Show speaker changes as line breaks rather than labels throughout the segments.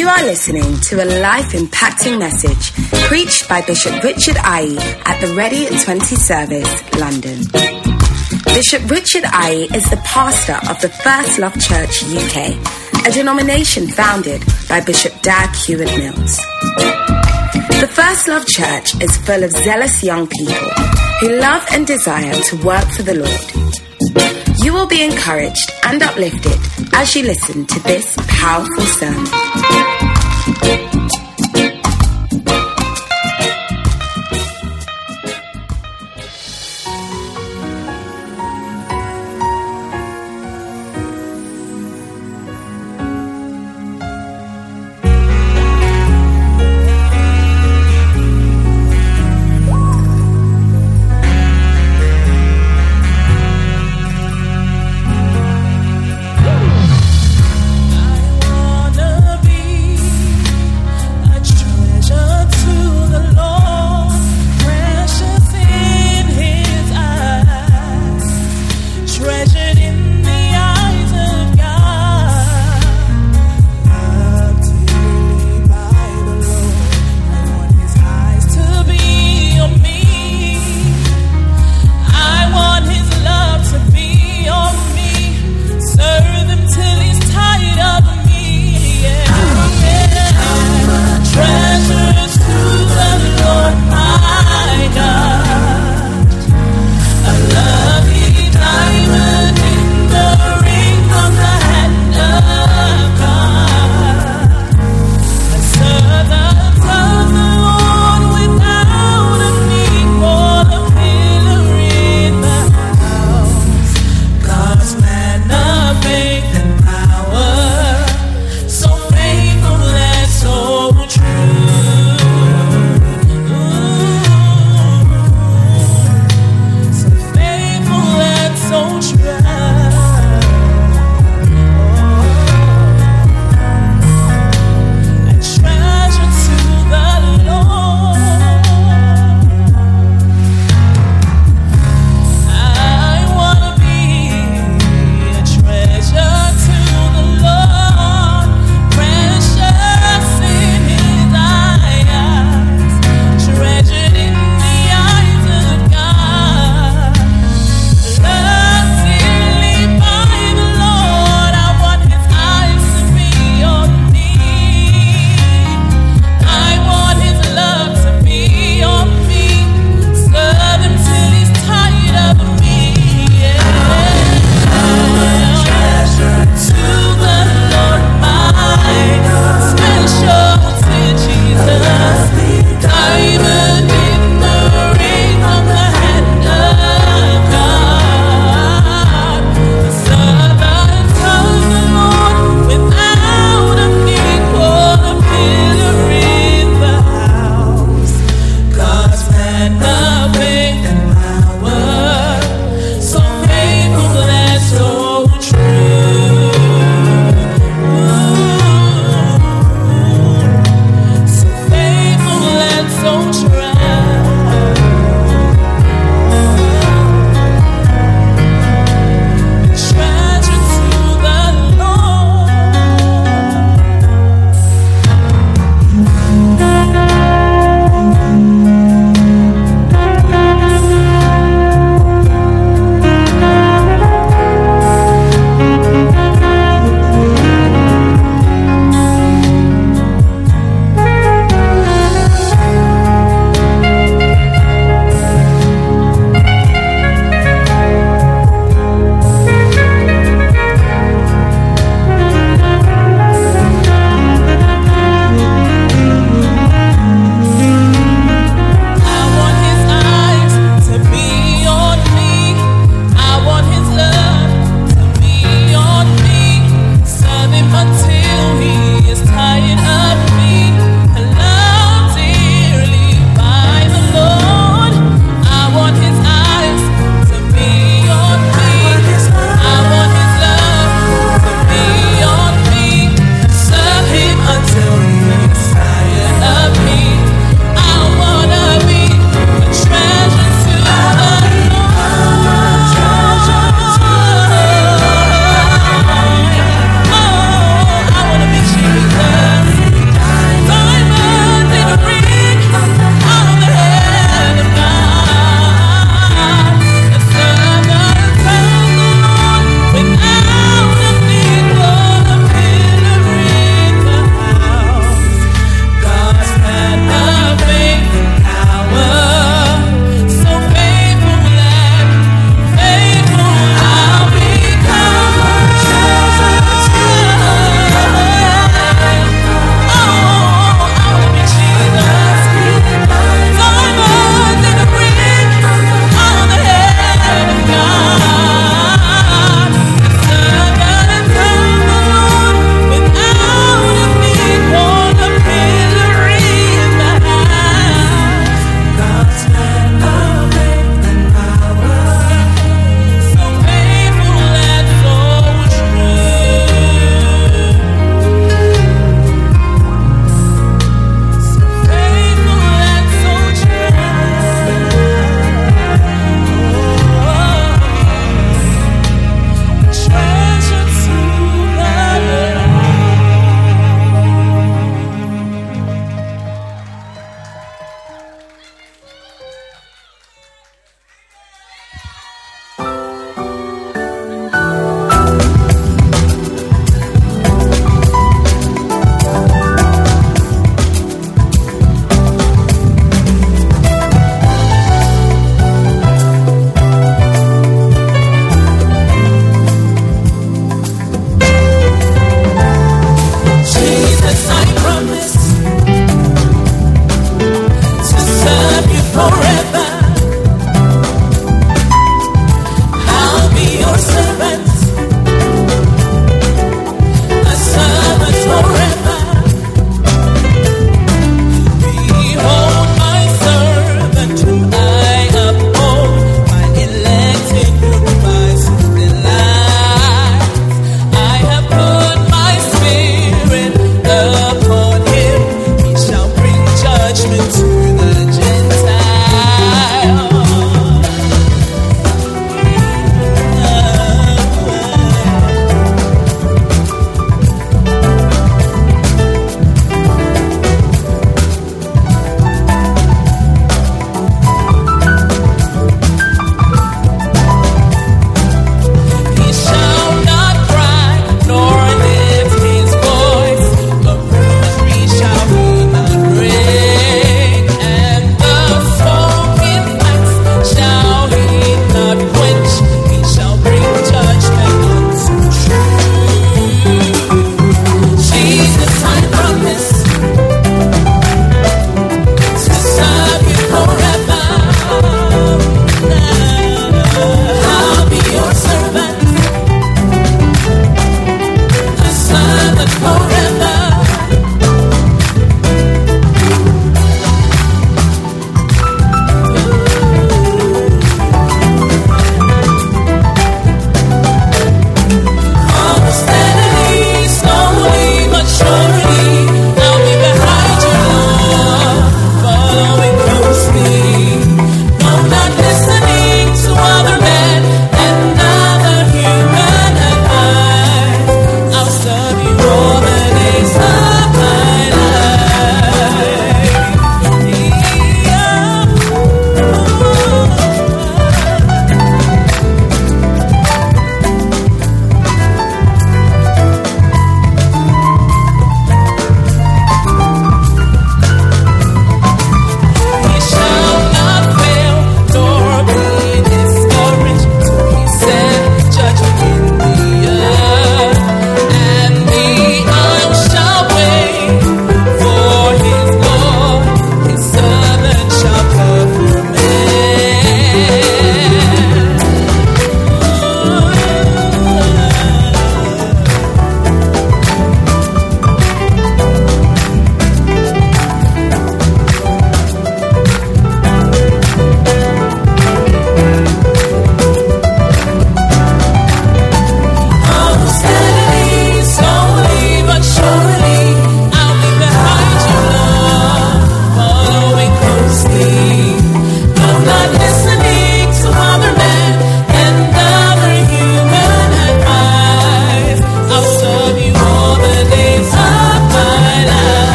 You are listening to a life impacting message preached by Bishop Richard Aryee at the Ready at 20 service, London. Bishop Richard Aryee is the pastor of the First Love Church UK, a denomination founded by Bishop Dag Heward Mills. The First Love Church is full of zealous young people who love and desire to work for the Lord. You will be encouraged and uplifted as you listen to this powerful sermon.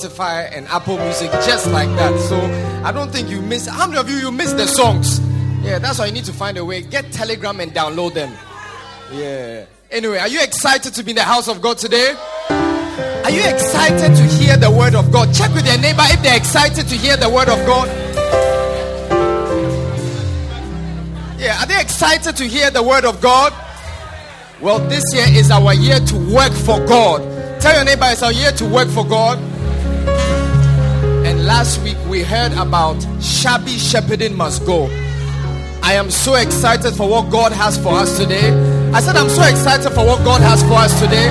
Spotify and Apple Music just like that. So I don't think you miss. How many of you you miss the songs? Yeah, that's why you need to find a way. Get Telegram and download them. Yeah. Anyway, are you excited to be in the house of God today? Are you excited to hear the word of God? Check with your neighbor if they're excited to hear the word of God. Yeah, are they excited to hear the word of God? Well, this year is our year to work for God. Tell your neighbor it's our year to work for God. Last week we heard about shabby shepherding must go. I am so excited for what God has for us today. I said, I'm so excited for what God has for us today.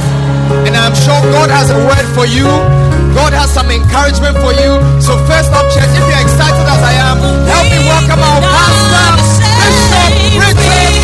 And I'm sure God has a word for you. God has some encouragement for you. So, first up, church, if you're excited as I am, help me welcome our pastor, Bishop Richard.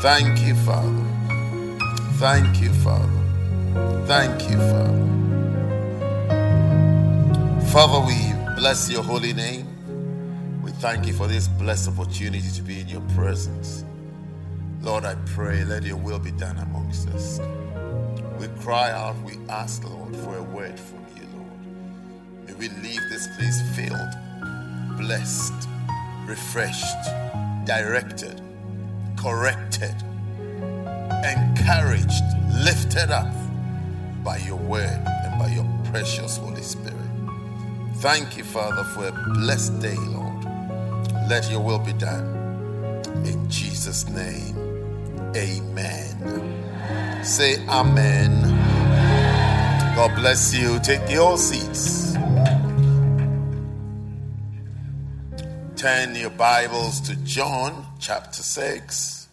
Thank you Father. Thank you, Father. Thank you, Father. Father, we bless your holy name. We thank you for this blessed opportunity to be in your presence. Lord, I pray, let your will be done amongst us. We cry out, we ask, Lord, for a word from you, Lord. May we leave this place filled, blessed, refreshed, directed, corrected, encouraged, lifted up by your word and by your precious Holy Spirit. Thank you, Father, for a blessed day, Lord. Let your will be done. In Jesus' name, Amen. Say Amen. God bless you. Take your seats. Turn your Bibles to John chapter 6.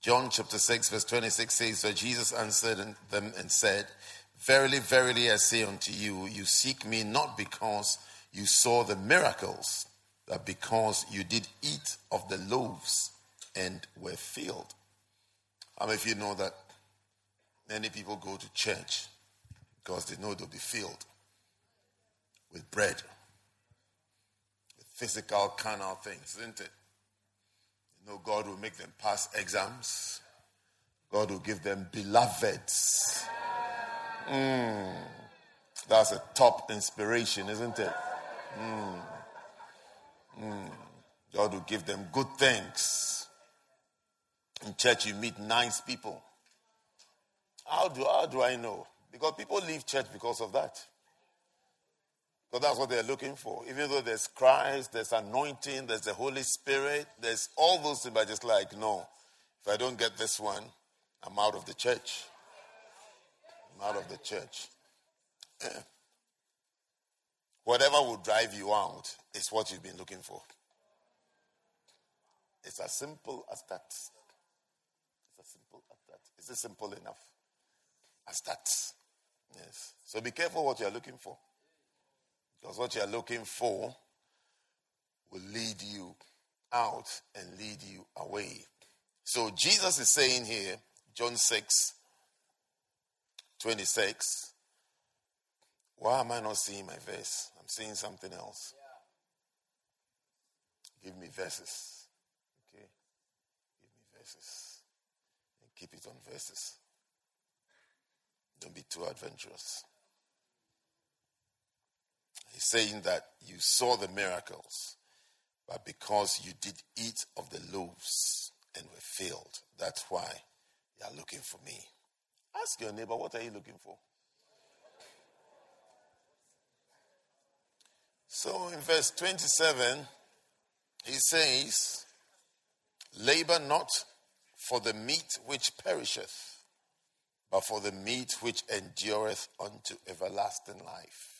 John chapter 6, verse 26 says, So Jesus answered them and said, Verily, verily, I say unto you, you seek me not because you saw the miracles, but because you did eat of the loaves and were filled. How many of you know that many people go to church because they know they'll be filled with bread, with physical, carnal things, isn't it? You know, God will make them pass exams. God will give them beloveds. Mm. That's a top inspiration, isn't it? Mm. Mm. God will give them good things. In church, you meet nice people. How do, how do I know? Because people leave church because of that. Because that's what they're looking for. Even though there's Christ, there's anointing, there's the Holy Spirit, there's all those things, but just like, no, if I don't get this one, I'm out of the church. I'm out of the church. Whatever will drive you out is what you've been looking for. It's as simple as that. It's as simple as that. Is it simple enough? As that. Yes. So be careful what you're looking for. Because what you're looking for will lead you out and lead you away. So Jesus is saying here, John 6, 26. Why am I not seeing my verse? I'm seeing something else. Give me verses. Okay? Give me verses. And keep it on verses. Don't be too adventurous. He's saying that you saw the miracles, but because you did eat of the loaves and were filled, that's why you are looking for me. Ask your neighbor, what are you looking for? So in verse 27, he says, Labor not for the meat which perisheth but for the meat which endureth unto everlasting life,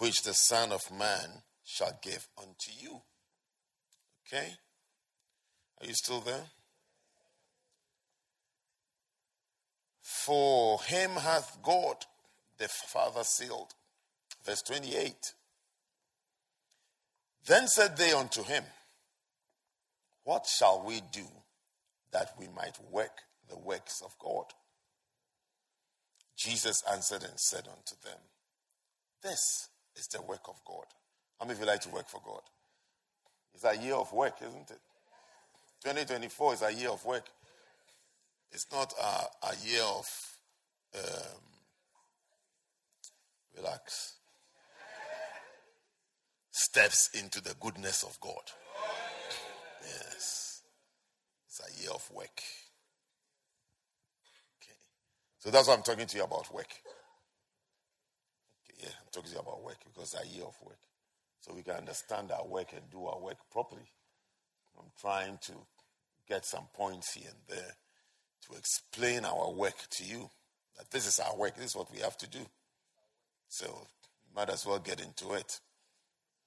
which the Son of Man shall give unto you. Okay? Are you still there? For him hath God the Father sealed. Verse 28. Then said they unto him, What shall we do that we might work the works of God? Jesus answered and said unto them, This is the work of God. How many of you like to work for God? It's a year of work, isn't it? 2024 is a year of work. It's not a, a year of um, relax. Steps into the goodness of God. Yes. It's a year of work. Okay. So that's what I'm talking to you about work. Yeah, I'm talking you about work because a year of work. So we can understand our work and do our work properly. I'm trying to get some points here and there to explain our work to you. That this is our work, this is what we have to do. So might as well get into it.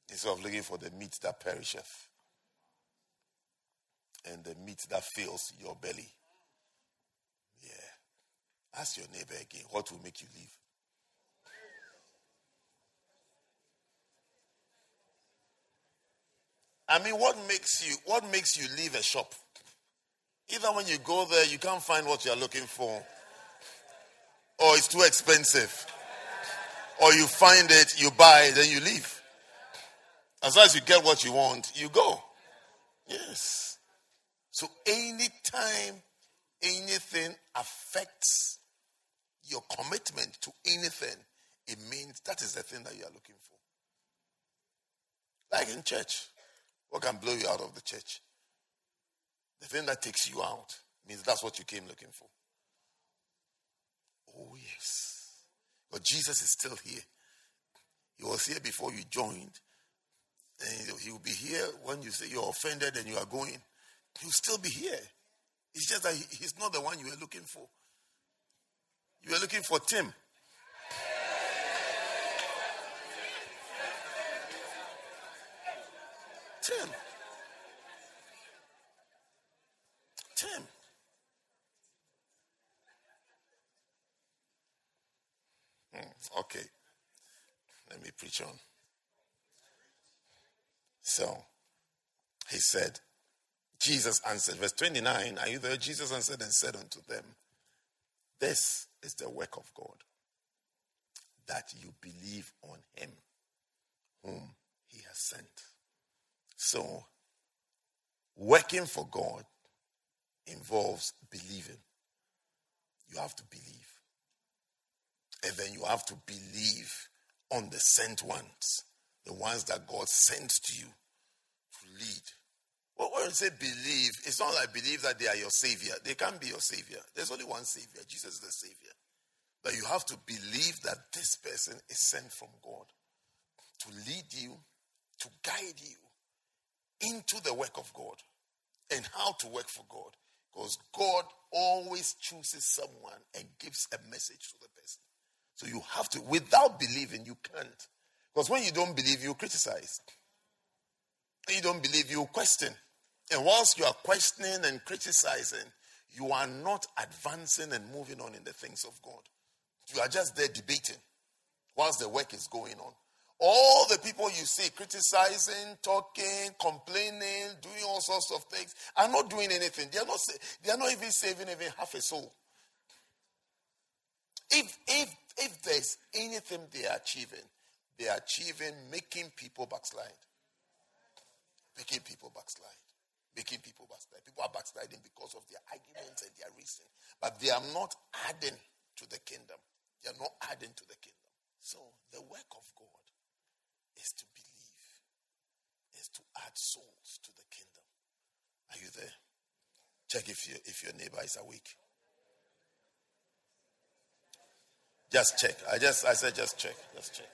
Instead of looking for the meat that perisheth and the meat that fills your belly. Yeah. Ask your neighbor again what will make you leave. I mean, what makes you what makes you leave a shop? Either when you go there, you can't find what you're looking for, or it's too expensive, or you find it, you buy, then you leave. As long as you get what you want, you go. Yes. So anytime anything affects your commitment to anything, it means that is the thing that you are looking for. Like in church, what can blow you out of the church? The thing that takes you out means that's what you came looking for. Oh, yes. But Jesus is still here. He was here before you joined, And he will be here when you say you're offended and you are going. He'll still be here. It's just that he's not the one you were looking for. You were looking for Tim. Tim. Tim. Hmm, okay. Let me preach on. So, he said, Jesus answered, verse 29, Are you there? Jesus answered and said unto them, This is the work of God, that you believe on him whom he has sent. So, working for God involves believing. You have to believe. And then you have to believe on the sent ones, the ones that God sends to you to lead. Well, when you say believe, it's not like believe that they are your savior. They can't be your savior. There's only one savior. Jesus is the savior. But you have to believe that this person is sent from God to lead you, to guide you into the work of God and how to work for God. Because God always chooses someone and gives a message to the person. So you have to, without believing, you can't. Because when you don't believe, you criticize. When you don't believe, you question. And whilst you are questioning and criticizing, you are not advancing and moving on in the things of God. You are just there debating whilst the work is going on. All the people you see criticizing, talking, complaining, doing all sorts of things are not doing anything. They are not, they are not even saving even half a soul. If, if, if there's anything they are achieving, they are achieving making people backslide. Making people backslide. Making people backslide. People are backsliding because of their arguments and their reason. But they are not adding to the kingdom. They are not adding to the kingdom. So the work of God is to believe, is to add souls to the kingdom. Are you there? Check if you if your neighbor is awake. Just check. I just I said just check. Just check.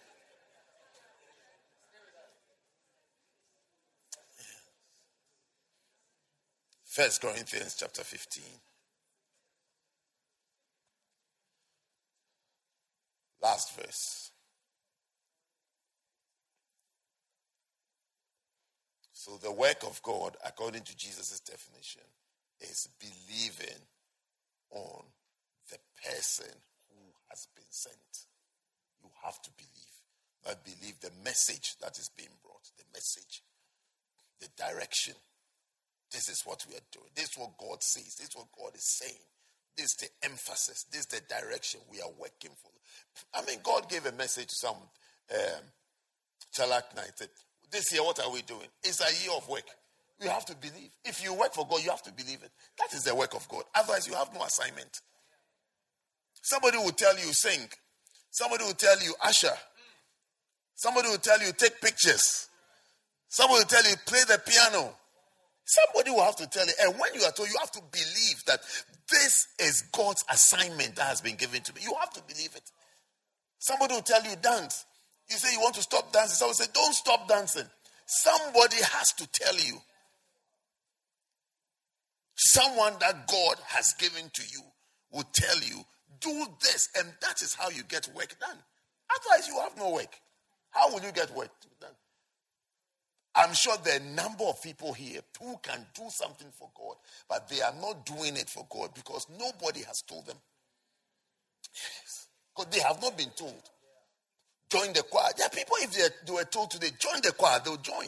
First Corinthians chapter 15. Last verse. So, the work of God, according to Jesus' definition, is believing on the person who has been sent. You have to believe. I believe the message that is being brought, the message, the direction, this is what we are doing. This is what God says. This is what God is saying. This is the emphasis. This is the direction we are working for. I mean, God gave a message to some um, Chalak night. This year, what are we doing? It's a year of work. You have to believe. If you work for God, you have to believe it. That is the work of God. Otherwise, you have no assignment. Somebody will tell you sing. Somebody will tell you usher. Somebody will tell you take pictures. Somebody will tell you play the piano. Somebody will have to tell you. And when you are told, you have to believe that this is God's assignment that has been given to me. You have to believe it. Somebody will tell you dance. You say you want to stop dancing. Someone say, don't stop dancing. Somebody has to tell you. Someone that God has given to you will tell you, do this, and that is how you get work done. Otherwise, you have no work. How will you get work done? I'm sure there are a number of people here who can do something for God, but they are not doing it for God because nobody has told them. Yes. Because they have not been told. Join the choir. There are people, if they, they were told today, join the choir, they'll join.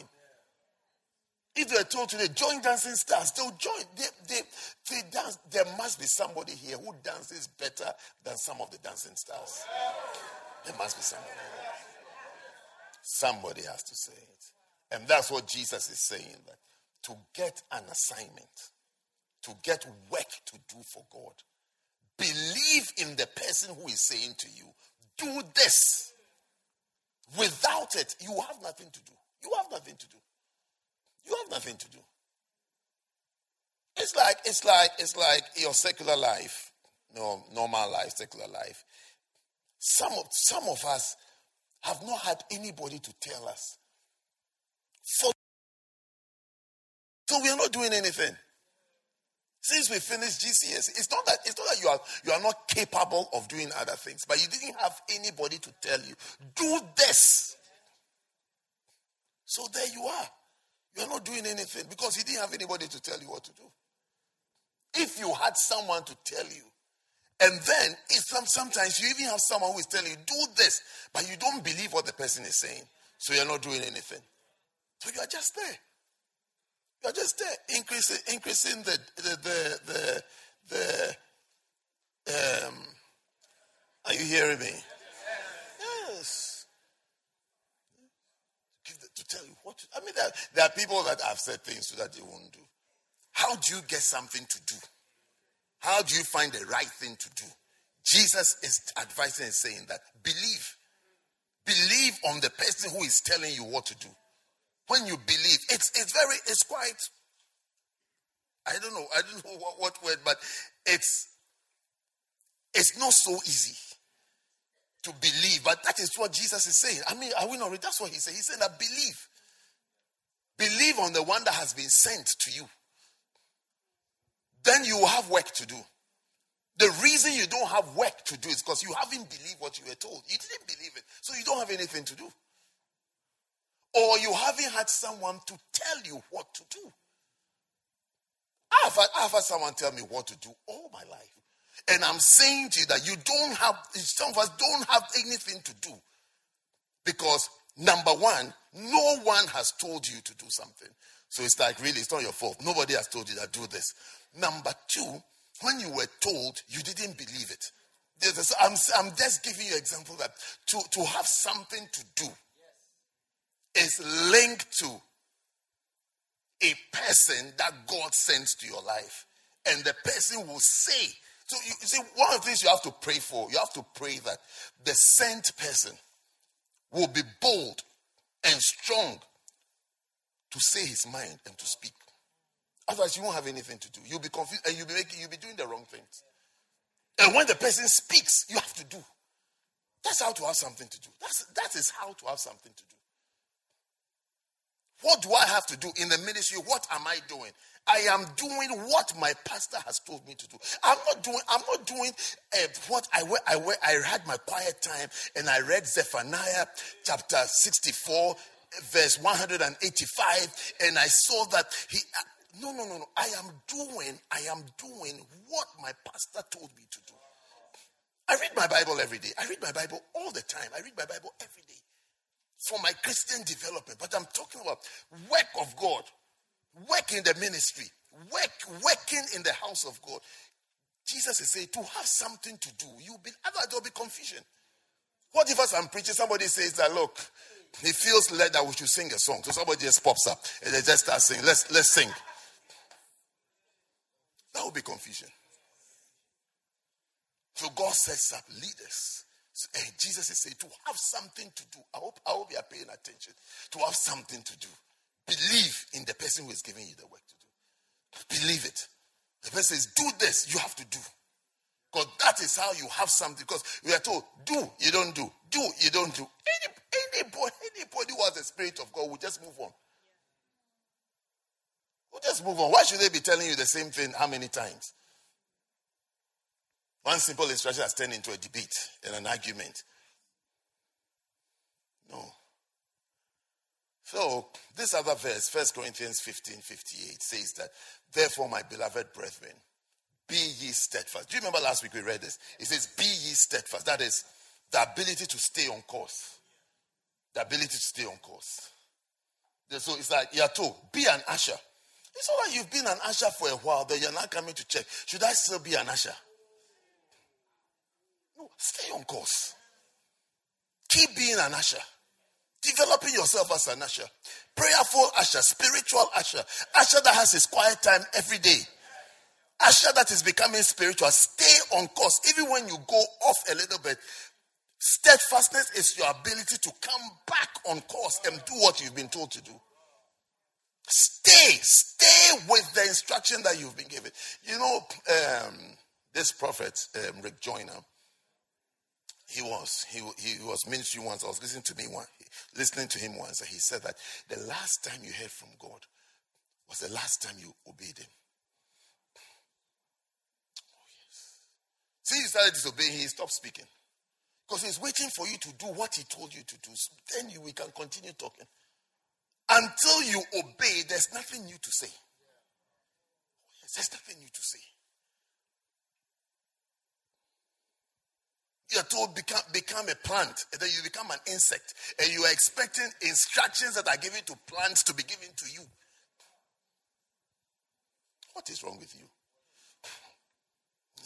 If they were told today, join dancing stars, they'll join. They, they, they dance. There must be somebody here who dances better than some of the dancing stars. There must be somebody. Somebody has to say it. And that's what Jesus is saying that to get an assignment, to get work to do for God, believe in the person who is saying to you, do this. Without it, you have nothing to do. You have nothing to do. You have nothing to do. It's like it's like it's like your secular life, no normal life, secular life. Some of some of us have not had anybody to tell us so we are not doing anything. Since we finished GCS, it's not that it's not that you are you are not capable of doing other things, but you didn't have anybody to tell you, do this. So there you are. You are not doing anything because you didn't have anybody to tell you what to do. If you had someone to tell you, and then sometimes you even have someone who is telling you, do this, but you don't believe what the person is saying. So you're not doing anything. So you are just there. You're just there, increasing, increasing the the the the, the um. Are you hearing me? Yes. To tell you what I mean, there, there are people that have said things so that they won't do. How do you get something to do? How do you find the right thing to do? Jesus is advising and saying that believe. Believe on the person who is telling you what to do when you believe, it's it's very it's quite. I don't know. I don't know what, what word, but it's it's not so easy to believe. But that is what Jesus is saying. I mean, are we not? Read? That's what he said. He said that believe. Believe on the one that has been sent to you. Then you will have work to do. The reason you don't have work to do is because you haven't believed what you were told. You didn't believe it. So you don't have anything to do or you haven't had someone to tell you what to do. I've had, I've had someone tell me what to do all my life. And I'm saying to you that you don't have, some of us don't have anything to do. Because number one, no one has told you to do something. So it's like, really, it's not your fault. Nobody has told you that do this. Number two, when you were told, you didn't believe it. I'm, I'm just giving you an example that to, to have something to do is linked to a person that God sends to your life. And the person will say, so you, see, one of the things you have to pray for, you have to pray that the sent person will be bold and strong to say his mind and to speak. Otherwise, you won't have anything to do. You'll be confused and you'll be making, you'll be doing the wrong things. And when the person speaks, you have to do. That's how to have something to do. That's that is how to have something to do. What do I have to do in the ministry? What am I doing? I am doing what my pastor has told me to do. I'm not doing. I'm not doing uh, what I I I had my quiet time and I read Zephaniah chapter 64, verse 185, and I saw that he. Uh, no, no, no, no. I am doing. I am doing what my pastor told me to do. I read my Bible every day. I read my Bible all the time. I read my Bible every day for my Christian development, but I'm talking about work of God, work in the ministry, work working in the house of God. Jesus is saying to have something to do, you'll be otherwise there'll be confusion. What if as I'm preaching, somebody says that look, he feels led that we should sing a song. So somebody just pops up and they just start singing. Let's let's sing. That would be confusion. So God sets up leaders Jesus is saying to have something to do. I hope, I hope you are paying attention. To have something to do. Believe in the person who is giving you the work to do. Believe it. The person says, do this, you have to do. Because that is how you have something. Because we are told, do, you don't do. Do, you don't do. Any, anybody, anybody who has the Spirit of God will just move on. We'll just move on. Why should they be telling you the same thing how many times? One simple instruction has turned into a debate and an argument. No. So, this other verse, 1 Corinthians 15 58, says that, Therefore, my beloved brethren, be ye steadfast. Do you remember last week we read this? It says, Be ye steadfast. That is the ability to stay on course. The ability to stay on course. So it's like you're told, be an usher. It's all right, you've been an usher for a while, but you're not coming to check. Should I still be an usher? Stay on course. Keep being an usher. Developing yourself as an usher. Prayerful usher, spiritual usher. Usher that has his quiet time every day. Usher that is becoming spiritual. Stay on course. Even when you go off a little bit, steadfastness is your ability to come back on course and do what you've been told to do. Stay, stay with the instruction that you've been given. You know, um, this prophet, um, Rick Joyner, he was he, he was ministry once. I was listening to me one, listening to him once, and he said that the last time you heard from God was the last time you obeyed Him. Oh yes. See, you started disobeying, he stopped speaking because he's waiting for you to do what he told you to do. Then you, we can continue talking. Until you obey, there's nothing new to say. There's nothing new to say. You're told become, become a plant, and then you become an insect, and you are expecting instructions that are given to plants to be given to you. What is wrong with you?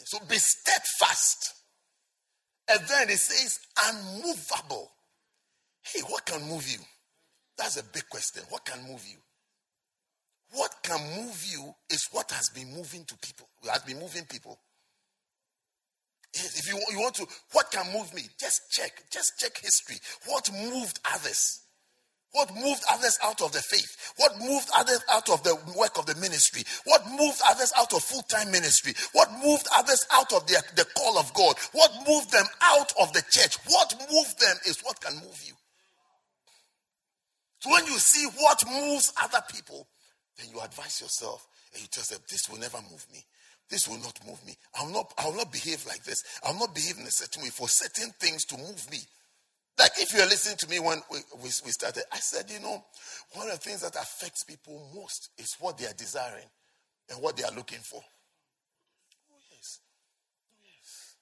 So be steadfast. And then it says unmovable. Hey, what can move you? That's a big question. What can move you? What can move you is what has been moving to people, has been moving people. If you, you want to, what can move me? Just check, just check history. What moved others? What moved others out of the faith? What moved others out of the work of the ministry? What moved others out of full time ministry? What moved others out of the, the call of God? What moved them out of the church? What moved them is what can move you. So when you see what moves other people, then you advise yourself and you tell them, This will never move me. This will not move me. I'll not, I'll not behave like this. I'll not behave in a certain way for certain things to move me. Like if you're listening to me when we, we, we started, I said, you know, one of the things that affects people most is what they are desiring and what they are looking for. Oh, yes. Oh, yes.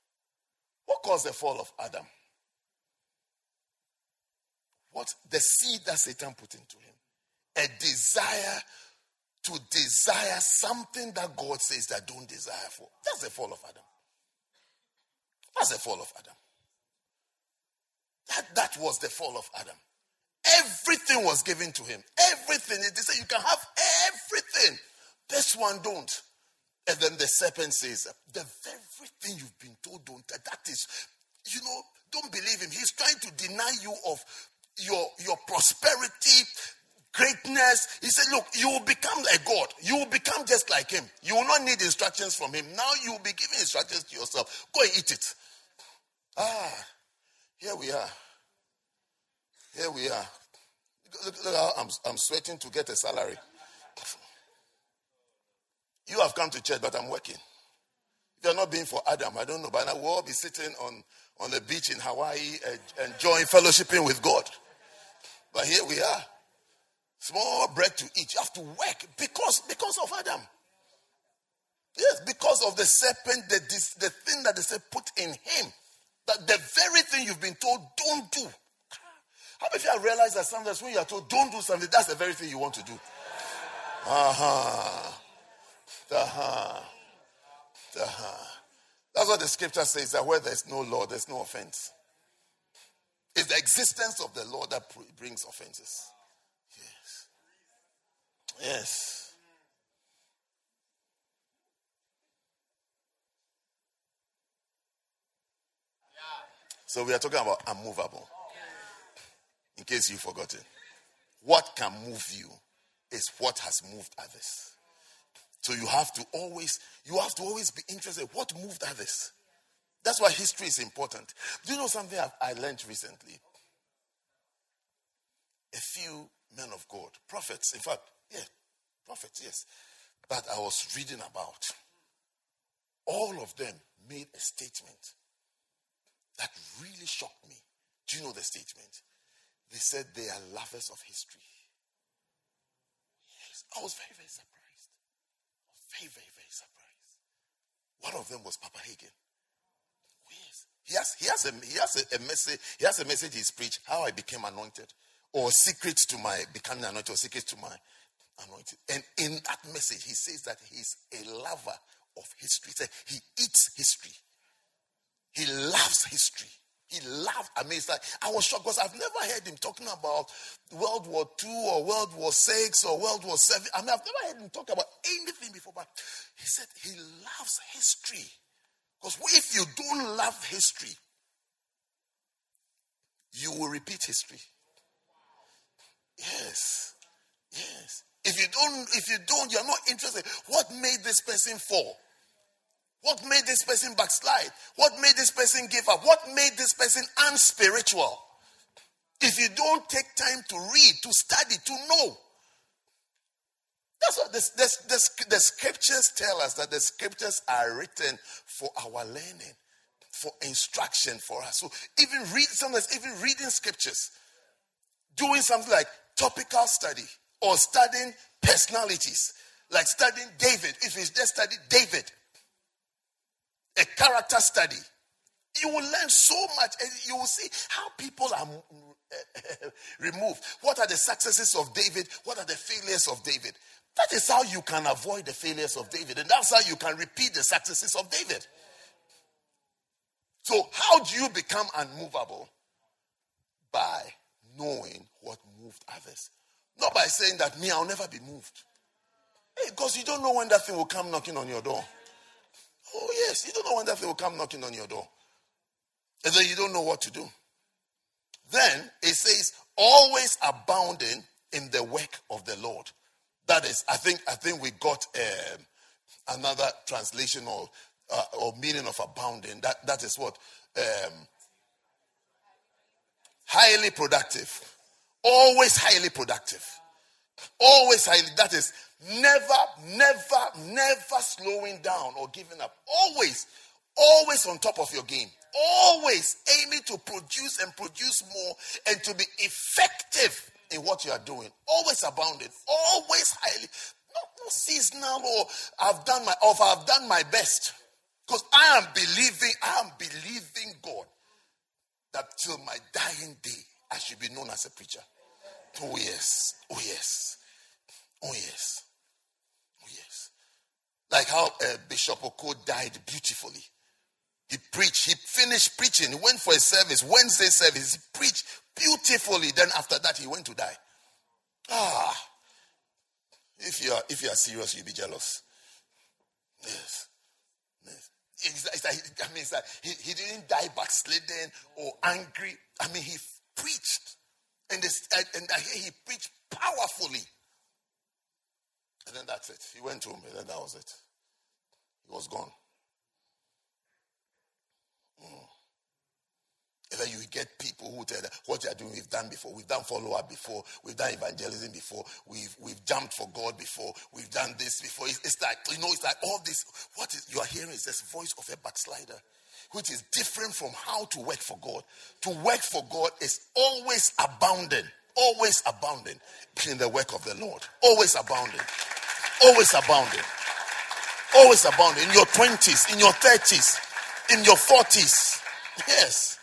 What caused the fall of Adam? What? The seed that Satan put into him. A desire to desire something that God says that don't desire for. That's the fall of Adam. That's the fall of Adam. That, that was the fall of Adam. Everything was given to him. Everything. They say you can have everything. This one don't. And then the serpent says, The very thing you've been told don't. That is, you know, don't believe him. He's trying to deny you of your, your prosperity, greatness. He said, Look, you will become like God. You will become just like him. You will not need instructions from him. Now you will be giving instructions to yourself. Go and eat it. Ah, here we are. Here we are. Look, look how I'm, I'm sweating to get a salary. You have come to church, but I'm working. If you're not being for Adam, I don't know, but I will all be sitting on, on the beach in Hawaii, uh, enjoying fellowshipping with God. But here we are. Small bread to eat. You have to work because, because of Adam. Yes, because of the serpent, the, the thing that they said put in him. That the very thing you've been told, don't do. How many of you have realized that sometimes when you are told don't do something, that's the very thing you want to do? Uh-huh. Uh-huh. Uh-huh. That's what the scripture says that where there's no law, there's no offense. It's the existence of the law that brings offenses. Yes. So we are talking about unmovable. In case you've forgotten. What can move you is what has moved others. So you have to always, you have to always be interested. What moved others? That's why history is important. Do you know something I learned recently? A few men of God, prophets, in fact, yeah, prophets, yes, that I was reading about. All of them made a statement that really shocked me. Do you know the statement? They said they are lovers of history. Yes, I was very, very surprised. Very, very, very surprised. One of them was Papa Hagin. Yes. He has, he has, a, he has a, a message. He has a message he's preached, how I became anointed, or secret to my becoming anointed, or secret to my anointed. And in that message, he says that he's a lover of history. He, eats history. He loves history. He loved. I mean, like, I was shocked because I've never heard him talking about World War II or World War VI or World War Seven. I mean, I've never heard him talk about anything before. But he said he loves history. Because if you don't love history, you will repeat history. Yes. Yes. If you don't, if you don't, you're not interested. What made this person fall? What made this person backslide? What made this person give up? What made this person unspiritual? If you don't take time to read, to study, to know. That's what this, this, this, the scriptures tell us that the scriptures are written for our learning, for instruction for us. So even read sometimes even reading scriptures, doing something like topical study or studying personalities, like studying David. If you just study David, a character study, you will learn so much and you will see how people are removed. What are the successes of David? What are the failures of David? That is how you can avoid the failures of David. And that's how you can repeat the successes of David. So, how do you become unmovable? By knowing what moved others. Not by saying that me, I'll never be moved. Hey, because you don't know when that thing will come knocking on your door. Oh, yes, you don't know when that thing will come knocking on your door. And then you don't know what to do. Then it says, always abounding in the work of the Lord. That is, I think, I think we got um, another translation or, uh, or meaning of abounding. That, that is what? Um, highly productive. Always highly productive. Always highly, that is never, never, never slowing down or giving up. Always, always on top of your game. Always aiming to produce and produce more and to be effective in what you are doing. Always abounding. Always highly. Not, not seasonal or I've done my or I've done my best. Because I am believing, I am believing God that till my dying day, I should be known as a preacher. Oh, yes. Oh, yes. Oh, yes. Oh, yes. Like how uh, Bishop Oko died beautifully. He preached, he finished preaching, he went for a service, Wednesday service, he preached beautifully. Then after that, he went to die. Ah. If you are if you are serious, you'll be jealous. Yes. yes. It's, it's like, I mean, like he, he didn't die backslidden or angry. I mean, he preached. And, this, and I hear he preached powerfully. And then that's it. He went home, and then that was it. He was gone. Mm. And then you get people who tell what you are doing, we've done before. We've done follow up before. We've done evangelism before. We've, we've jumped for God before. We've done this before. It's, it's like, you know, it's like all this. What is, you are hearing is this voice of a backslider, which is different from how to work for God. To work for God is always abounding, always abounding in the work of the Lord. Always abounding. Always abounding. Always abounding. In your 20s, in your 30s, in your 40s. Yes.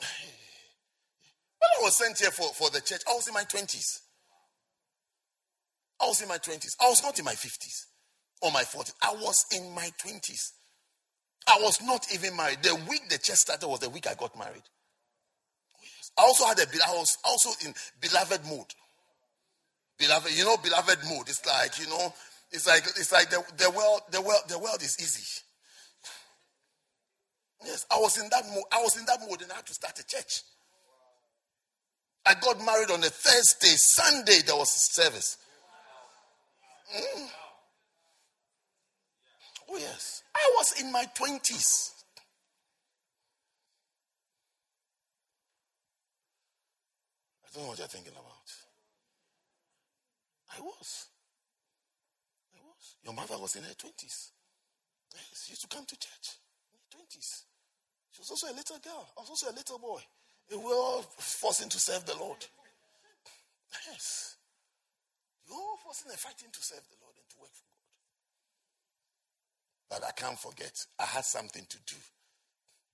When I was sent here for, for the church, I was in my 20s. I was in my 20s. I was not in my 50s or my 40s. I was in my 20s. I was not even married. The week the church started was the week I got married. I also had a I was also in beloved mood. Beloved, you know, beloved mood. It's like, you know, it's like it's like the, the world, the world, the world is easy. Yes, I was in that mood. I was in that mood and I had to start a church. I got married on a Thursday. Sunday, there was a service. Mm. Oh, yes. I was in my 20s. I don't know what you're thinking about. I was. I was. Your mother was in her 20s. Yes, she used to come to church in her 20s. She was also a little girl. I was also a little boy. We're all forcing to serve the Lord. Yes. You're all forcing and fighting to serve the Lord and to work for But I can't forget, I had something to do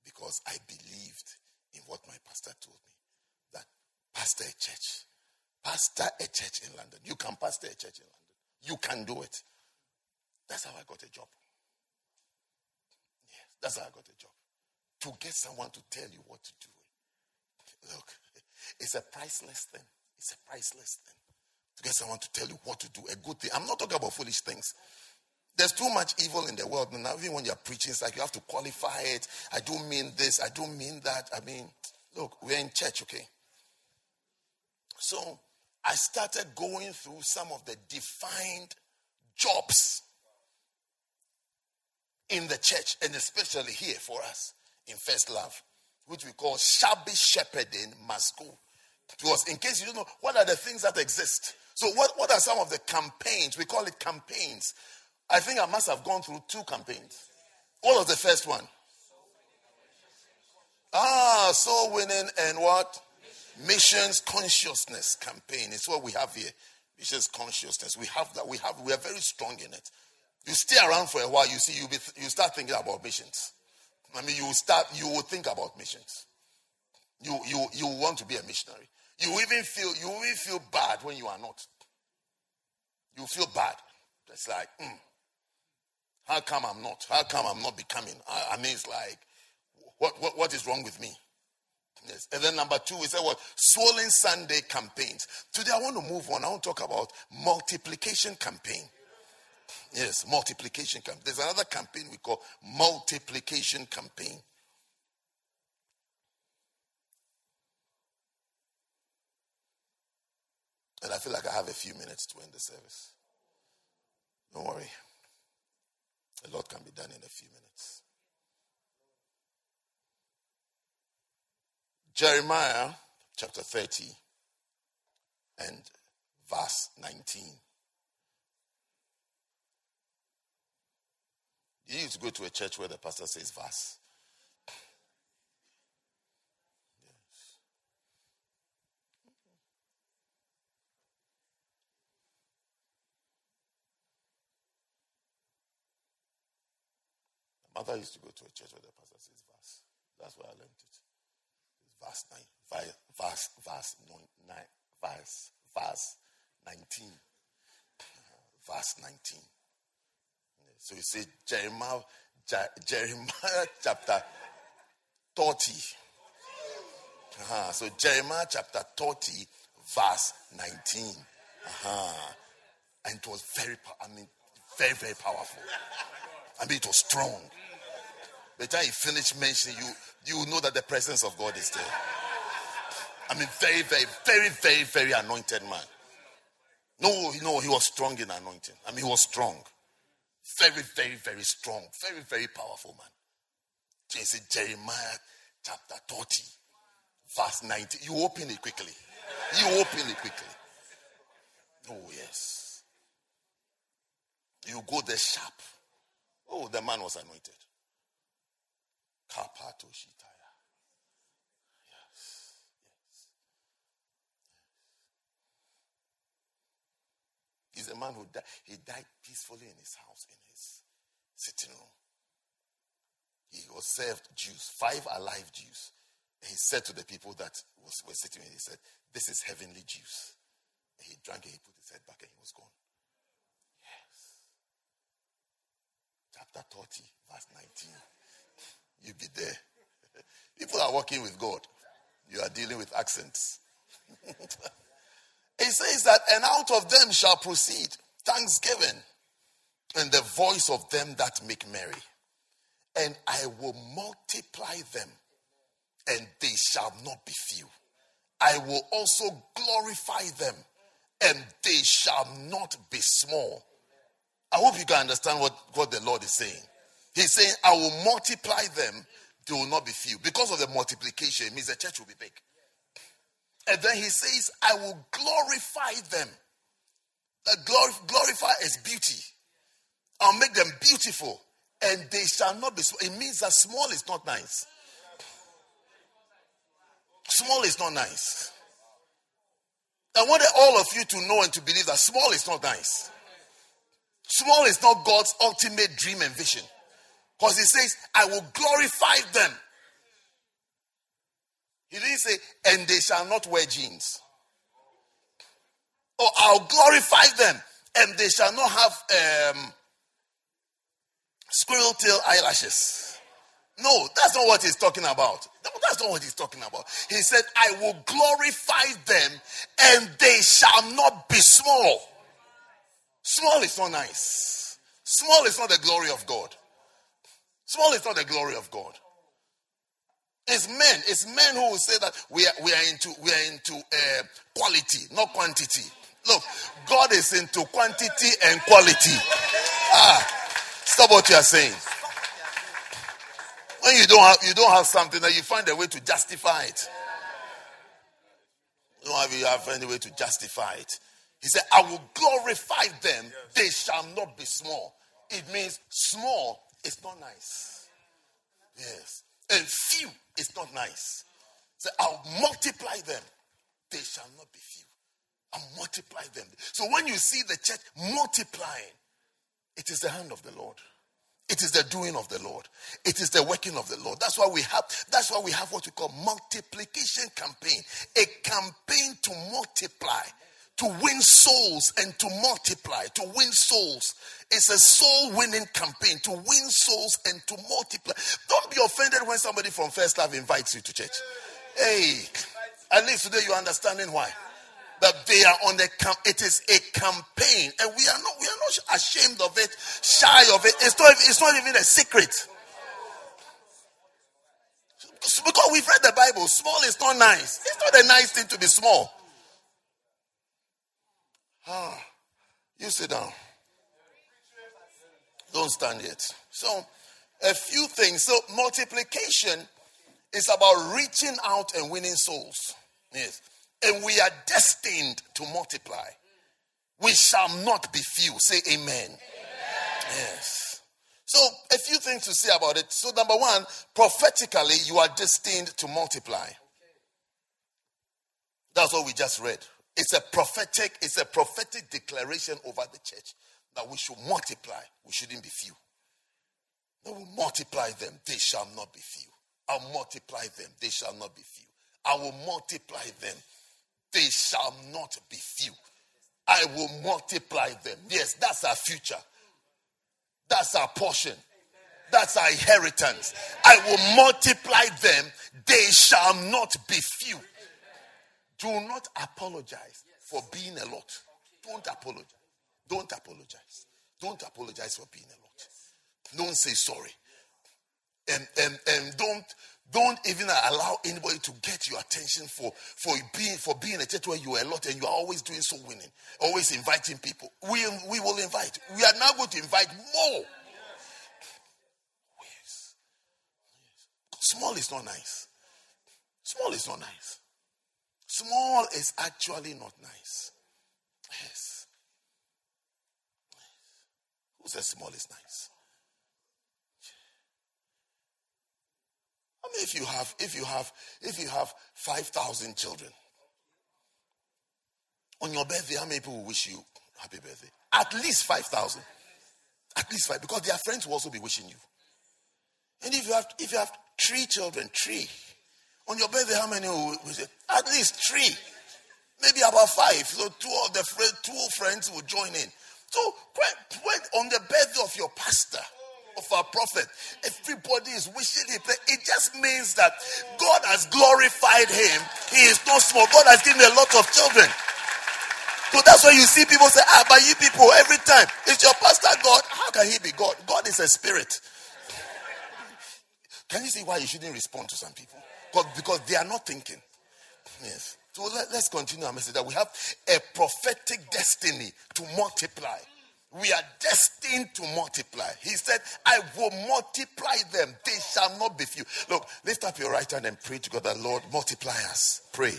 because I believed in what my pastor told me that pastor a church, pastor a church in London. You can pastor a church in London. You can do it. That's how I got a job. Yes, that's how I got a job. To get someone to tell you what to do Look, it's a priceless thing. It's a priceless thing. To get someone to tell you what to do, a good thing. I'm not talking about foolish things. There's too much evil in the world now. Even when you're preaching, it's like you have to qualify it. I don't mean this. I don't mean that. I mean, look, we're in church, okay? So I started going through some of the defined jobs in the church, and especially here for us in First Love, which we call shabby shepherding must go. Because in case you don't know, what are the things that exist? So, what, what are some of the campaigns? We call it campaigns. I think I must have gone through two campaigns. What was the first one? Ah, soul winning and what? Missions consciousness campaign. It's what we have here. Missions consciousness. We have that. We have. We are very strong in it. You stay around for a while. You see, you be, you start thinking about missions. I mean, you start. You will think about missions. You you you want to be a missionary. You even feel you even feel bad when you are not. You feel bad. It's like, mm, how come I'm not? How come I'm not becoming? I, I mean, it's like, what, what, what is wrong with me? Yes. And then number two, we said what? Swollen Sunday campaigns. Today I want to move on. I want to talk about multiplication campaign. Yes, multiplication campaign. There's another campaign we call multiplication campaign. And I feel like I have a few minutes to end the service. Don't worry. A lot can be done in a few minutes. Jeremiah chapter 30 and verse 19. You need to go to a church where the pastor says verse. Mother used to go to a church where the pastor says verse. That's where I learned it. It's verse 9, verse, verse, nine, verse, verse 19. Verse 19. So you say Jeremiah, Jeremiah chapter 30. Uh-huh. So Jeremiah chapter 30, verse 19. Uh-huh. And it was very, I mean, very, very powerful. I mean, it was strong. By the time you finish mentioning, you you know that the presence of God is there. I mean, very, very, very, very, very anointed man. No, no, he was strong in anointing. I mean, he was strong. Very, very, very strong. Very, very powerful man. Jason Jeremiah chapter 30, verse 19. You open it quickly. You open it quickly. Oh, yes. You go there sharp. Oh, the man was anointed. Kapato Shitaya. Yes. Yes. He's a man who died. He died peacefully in his house, in his sitting room. He was served Jews, five alive Jews. And he said to the people that was, were sitting with him, he said, This is heavenly juice. And he drank it, he put his head back, and he was gone. Yes. Chapter 30, verse 19 you be there. People are working with God. You are dealing with accents. it says that, and out of them shall proceed thanksgiving and the voice of them that make merry. And I will multiply them, and they shall not be few. I will also glorify them, and they shall not be small. I hope you can understand what, what the Lord is saying. He's saying, I will multiply them, they will not be few. Because of the multiplication, means the church will be big. And then he says, I will glorify them. Uh, glor- glorify is beauty. I'll make them beautiful, and they shall not be small. It means that small is not nice. Small is not nice. I want all of you to know and to believe that small is not nice. Small is not God's ultimate dream and vision. Because he says, I will glorify them. He didn't say, and they shall not wear jeans. Or I'll glorify them, and they shall not have um, squirrel tail eyelashes. No, that's not what he's talking about. That's not what he's talking about. He said, I will glorify them, and they shall not be small. Small is not nice. Small is not the glory of God. Small is not the glory of God. It's men. It's men who will say that we are, we are into we are into uh, quality, not quantity. Look, God is into quantity and quality. Ah, stop what you are saying. When you don't have you don't have something that you find a way to justify it. You don't have you have any way to justify it. He said, I will glorify them, they shall not be small. It means small is not nice. Yes. And few is not nice. So I'll multiply them, they shall not be few. I'll multiply them. So when you see the church multiplying, it is the hand of the Lord. It is the doing of the Lord. It is the working of the Lord. That's why we have that's why we have what we call multiplication campaign. A campaign to multiply, to win souls and to multiply, to win souls. It's a soul winning campaign to win souls and to multiply. Don't be offended when somebody from First Love invites you to church. Hey, at least today you're understanding why that they are on the camp. It is a campaign, and we are not we are not ashamed of it, shy of it. It's not it's not even a secret. Because we've read the Bible, small is not nice. It's not a nice thing to be small. Ah, you sit down. Don't stand yet. So, a few things. So, multiplication is about reaching out and winning souls. Yes and we are destined to multiply. We shall not be few. Say amen. amen. Yes. So, a few things to say about it. So, number one, prophetically, you are destined to multiply. That's what we just read. It's a prophetic, it's a prophetic declaration over the church that we should multiply. We shouldn't be few. I will multiply them, they shall not be few. I'll multiply them, they shall not be few. I will multiply them, they shall not be few. I will multiply them. Yes, that's our future. That's our portion. That's our inheritance. I will multiply them. They shall not be few. Do not apologize for being a lot. Don't apologize. Don't apologize. Don't apologize for being a lot. Don't say sorry. And, and, and don't don't even allow anybody to get your attention for, for being for being a church where you are a lot and you are always doing so winning, always inviting people. We, we will invite. We are now going to invite more. Yes. Small is not nice. Small is not nice. Small is actually not nice. Yes. Who says small is nice? I mean, if you have, if you have, if you have five thousand children on your birthday, how many people will wish you happy birthday? At least five thousand. At least five, because their friends will also be wishing you. And if you have, if you have three children, three on your birthday, how many wish you? At least three, maybe about five. So two of the two friends will join in. So on the birthday of your pastor of our prophet. Everybody is wishing him. It just means that God has glorified him. He is not small. God has given a lot of children. So that's why you see people say, ah, but you people, every time, it's your pastor God. How can he be God? God is a spirit. Can you see why you shouldn't respond to some people? Because, they are not thinking. Yes. So let, us continue our message that we have a prophetic destiny to multiply we are destined to multiply. He said, I will multiply them. They shall not be few. Look, lift up your right hand and pray to God that Lord multiply us. Pray.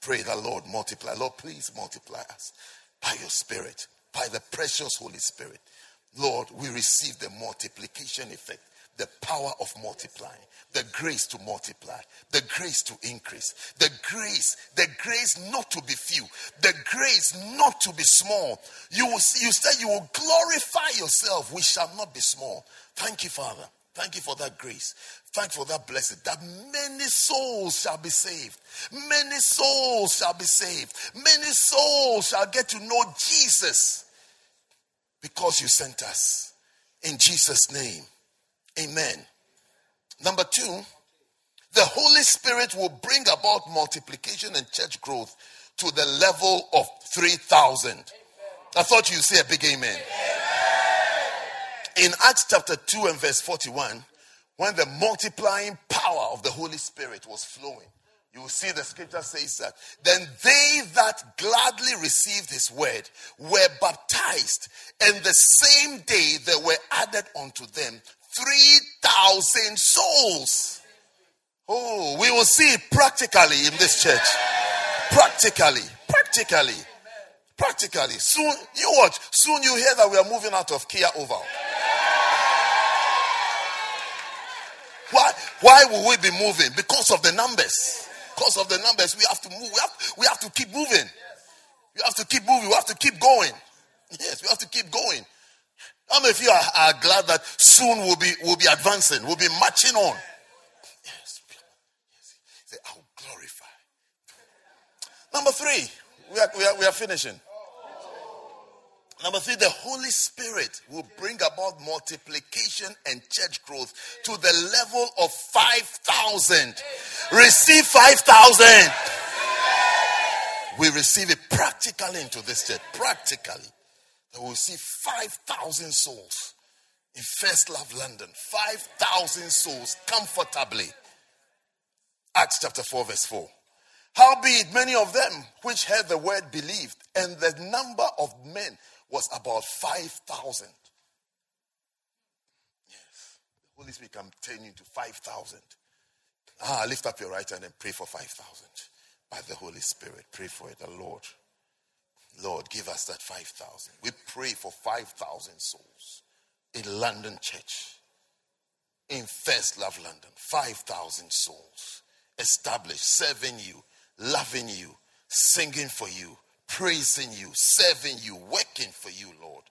Pray that Lord multiply. Lord, please multiply us by your spirit, by the precious Holy Spirit. Lord, we receive the multiplication effect the power of multiplying, the grace to multiply, the grace to increase, the grace, the grace not to be few, the grace not to be small. You will see, you said you will glorify yourself. We shall not be small. Thank you, Father. Thank you for that grace. Thank you for that blessing. That many souls shall be saved. Many souls shall be saved. Many souls shall get to know Jesus because you sent us. In Jesus' name. Amen. Number two, the Holy Spirit will bring about multiplication and church growth to the level of 3,000. I thought you'd say a big amen. amen. In Acts chapter 2 and verse 41, when the multiplying power of the Holy Spirit was flowing, you will see the scripture says that. Then they that gladly received his word were baptized, and the same day there were added unto them 5,000 souls. Oh, we will see it practically in this church. Practically. Practically. Practically. Soon, you watch. Soon you hear that we are moving out of Kia Oval. Why, why will we be moving? Because of the numbers. Because of the numbers, we have to move. We have, we have to keep moving. We have to keep moving. We have to keep going. Yes, we have to keep going. How many of you are, are glad that soon we'll be, we'll be advancing? We'll be marching on. Yes. Say, I'll glorify. Number three, we are, we are, we are finishing. Number three, the Holy Spirit will bring about multiplication and church growth to the level of 5,000. Receive 5,000. We receive it practically into this church. Practically. That we'll see 5,000 souls in First Love London. 5,000 souls comfortably. Acts chapter 4, verse 4. Howbeit, many of them which heard the word believed, and the number of men was about 5,000. Yes. The Holy Spirit can turn you to 5,000. Ah, lift up your right hand and pray for 5,000 by the Holy Spirit. Pray for it, the Lord. Lord, give us that 5,000. We pray for 5,000 souls in London Church, in First Love London. 5,000 souls established, serving you, loving you, singing for you, praising you, serving you, working for you, Lord.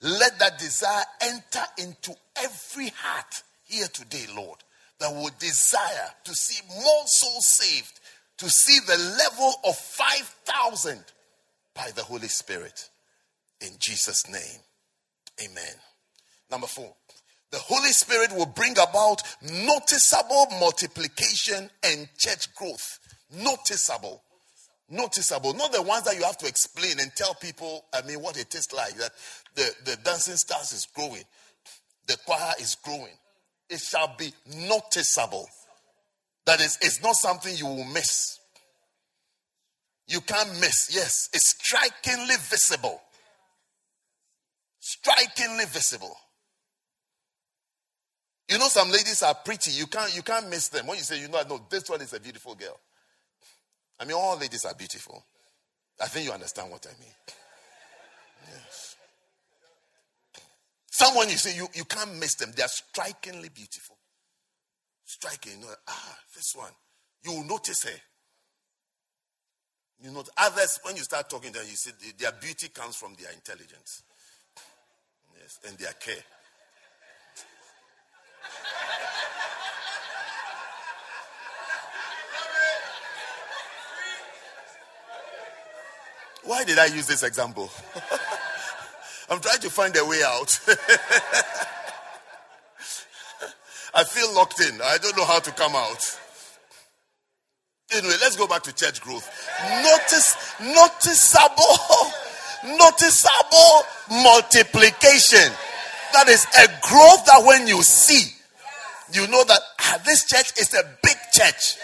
Let that desire enter into every heart here today, Lord, that would desire to see more souls saved, to see the level of 5,000 by the Holy Spirit. In Jesus' name, amen. Number four, the Holy Spirit will bring about noticeable multiplication and church growth. Noticeable noticeable, not the ones that you have to explain and tell people, I mean, what it is like that the, the dancing stars is growing, the choir is growing. It shall be noticeable. That is, it's not something you will miss. You can't miss. Yes, it's strikingly visible. Strikingly visible. You know, some ladies are pretty. You can't you can't miss them. When you say, you know, no, this one is a beautiful girl. I mean, all ladies are beautiful. I think you understand what I mean. Yes. Someone you say you, you can't miss them. They are strikingly beautiful. Striking. You know, ah, this one. You will notice her. You know, others, when you start talking to them, you see their beauty comes from their intelligence. Yes, and their care. Why did I use this example? I'm trying to find a way out. I feel locked in. I don't know how to come out. Anyway, let's go back to church growth. Notice, noticeable, noticeable multiplication. That is a growth that when you see, you know that ah, this church is a big church.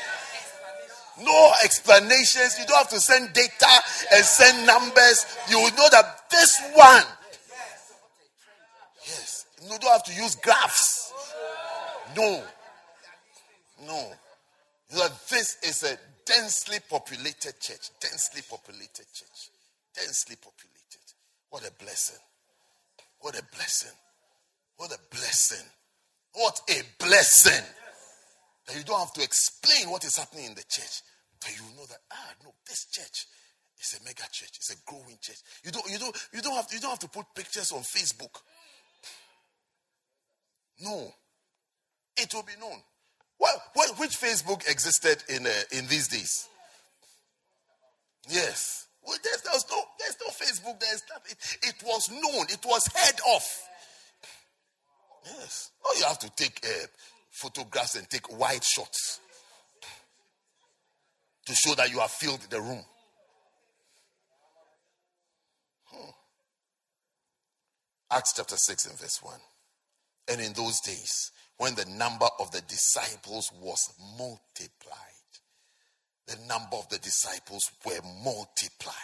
No explanations. You don't have to send data and send numbers. You know that this one. Yes. You don't have to use graphs. No. No. Know, this is a densely populated church. Densely populated church. Densely populated. What a blessing. What a blessing. What a blessing. What a blessing. That you don't have to explain what is happening in the church. But you know that ah no, this church is a mega church. It's a growing church. You don't you don't you don't have you don't have to put pictures on Facebook. No, it will be known. Well, well which Facebook existed in uh, in these days? Yes. Well, there's, there's no there's no Facebook. There's nothing. It, it was known. It was heard of. Yes. Oh, you have to take uh, photographs and take wide shots to show that you have filled the room. Hmm. Acts chapter 6 and verse 1. And in those days, when the number of the disciples was multiplied, the number of the disciples were multiplied.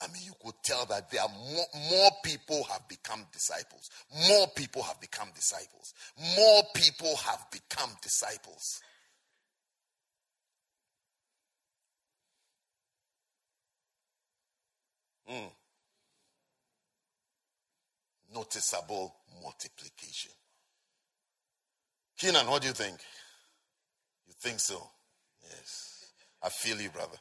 I mean, you could tell that there are more, more people have become disciples. More people have become disciples. More people have become disciples. Mm. Noticeable multiplication. Keenan, what do you think? You think so? Yes. I feel you, brother.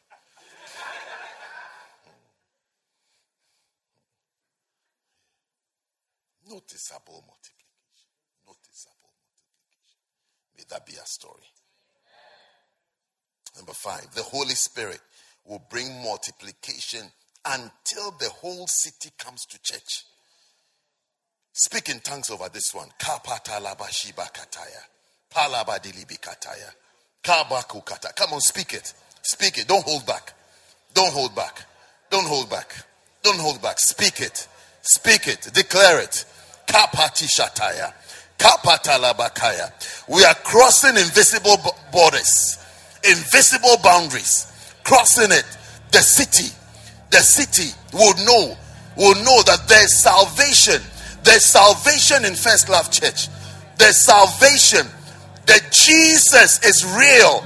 Hmm. Noticeable multiplication. Noticeable multiplication. May that be a story. Number five, the Holy Spirit will bring multiplication until the whole city comes to church. Speak in tongues over this one. Come on, speak it. Speak it. Don't hold back. Don't hold back. Don't hold back. Don't hold back. Speak it. Speak it. Declare it. Kapati shataya. Kapatalabakaya. We are crossing invisible borders, invisible boundaries. Crossing it. The city, the city will know, will know that there's salvation. There's salvation in First Love Church. There's salvation. That Jesus is real.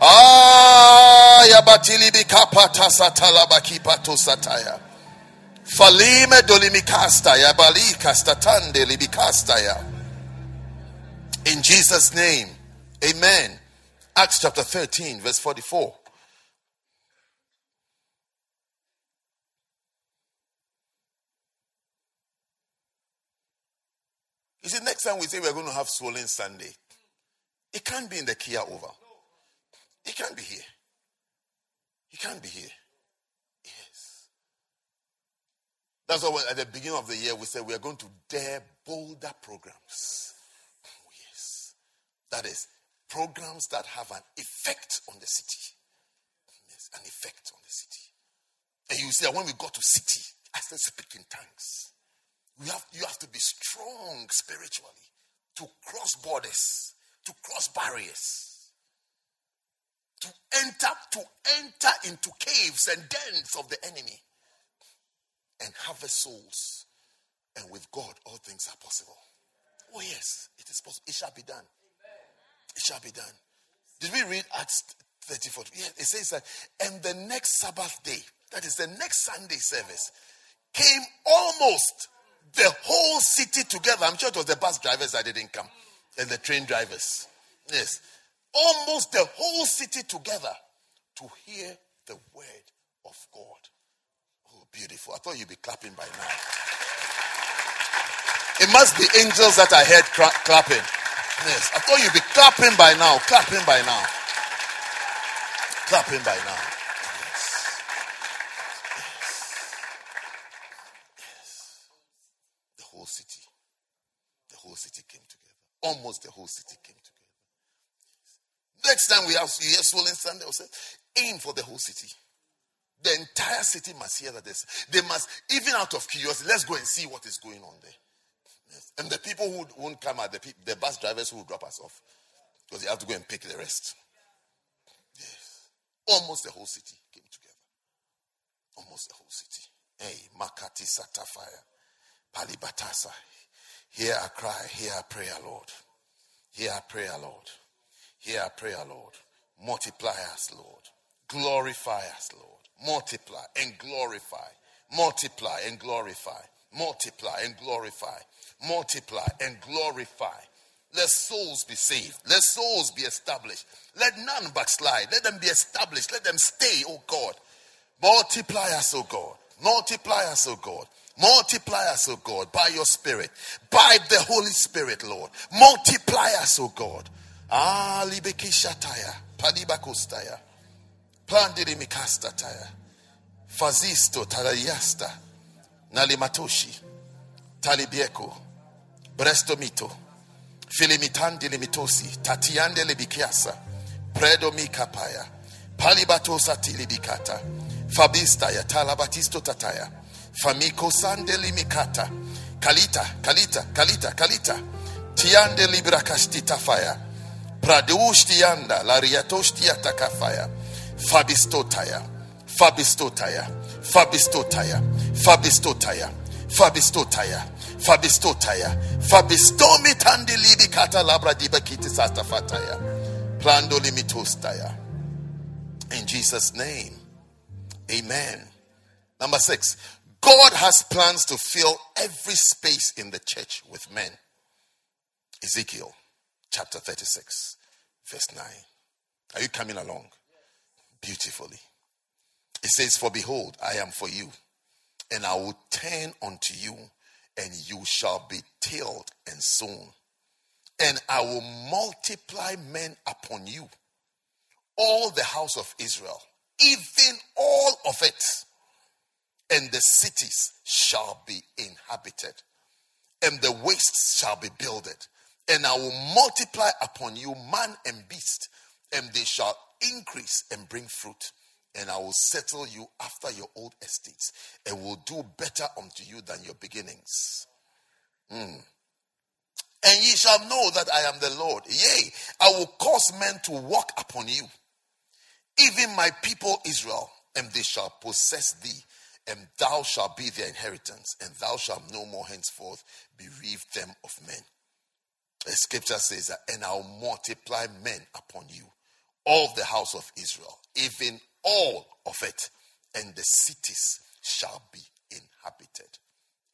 Ah, yabatili bikapata satalabaki pato sataya. Falime dolimikastaya balikasta libikastaya. In Jesus' name, amen. Acts chapter 13, verse 44. You see, next time we say we're going to have swollen Sunday, it can't be in the Kia over. It can't be here. It can't be here. Yes. That's why at the beginning of the year we said we are going to dare bolder programs. Oh, yes. That is programs that have an effect on the city. Yes, an effect on the city. And you see that when we go to city, I start speaking tongues. We have, you have to be strong spiritually to cross borders, to cross barriers, to enter, to enter into caves and dens of the enemy and harvest souls. And with God, all things are possible. Oh, yes, it is possible. It shall be done. It shall be done. Did we read Acts 34? Yeah, it says that, and the next Sabbath day, that is the next Sunday service, came almost the whole city together. I'm sure it was the bus drivers that didn't come and the train drivers. Yes. Almost the whole city together to hear the word of God Oh, beautiful. I thought you'd be clapping by now. It must be angels that I heard cra- clapping. Yes, I thought you'd be clapping by now. Clapping by now. Clapping by now. Yes. Yes. yes. The whole city. The whole city came together. Almost the whole city came together. Next time we have you hear swollen Sunday, will say, aim for the whole city. The entire city must hear that this. They must, even out of curiosity, let's go and see what is going on there. Yes. And the people who won't come are the, the bus drivers who will drop us off because they have to go and pick the rest. Yes. Almost the whole city came together. Almost the whole city. Hey, Makati Satafaya, Palibatasa. Hear our cry, hear our prayer, Lord. Hear our prayer, Lord. Hear our prayer, Lord. Multiply us, Lord. Glorify us, Lord multiply and glorify, multiply and glorify, multiply and glorify, multiply and glorify. Let souls be saved. Let souls be established. Let none backslide. Let them be established. Let them stay, oh God. Multiply us, oh God. Multiply us, oh God. Multiply us, oh God, by your Spirit, by the Holy Spirit, Lord. Multiply us, oh God. Ah, libekishataya, palibakostaya. Pandiri mikasta taya. Fazisto talayasta. Nalimatoshi. Talibieko. Brestomito. Filimitandi limitosi. Tatiande libikiasa. Predo mikapaya. Palibatosa tilibikata. Fabistaya. Talabatisto tataya. Famiko sande limikata. Kalita, kalita, kalita, kalita. Tiande librakastita fire. Pradushtianda, lariatoshtiata kafaya. Fabistotaya, Fabistotaya, Fabistotaya, Fabistotaya, Fabistotaya, Fabistotaya, Fabistomi tandi libi kata labra diba kiti sasta fataya, Plando limitostaya. In Jesus' name, amen. Number six, God has plans to fill every space in the church with men. Ezekiel chapter 36, verse 9. Are you coming along? Beautifully. It says, For behold, I am for you, and I will turn unto you, and you shall be tilled and sown. And I will multiply men upon you, all the house of Israel, even all of it, and the cities shall be inhabited, and the wastes shall be builded. And I will multiply upon you man and beast, and they shall increase and bring fruit and I will settle you after your old estates and will do better unto you than your beginnings. Mm. And ye shall know that I am the Lord. Yea, I will cause men to walk upon you, even my people Israel, and they shall possess thee, and thou shalt be their inheritance, and thou shalt no more henceforth bereave them of men. The scripture says that, and I'll multiply men upon you, all the house of Israel, even all of it, and the cities shall be inhabited.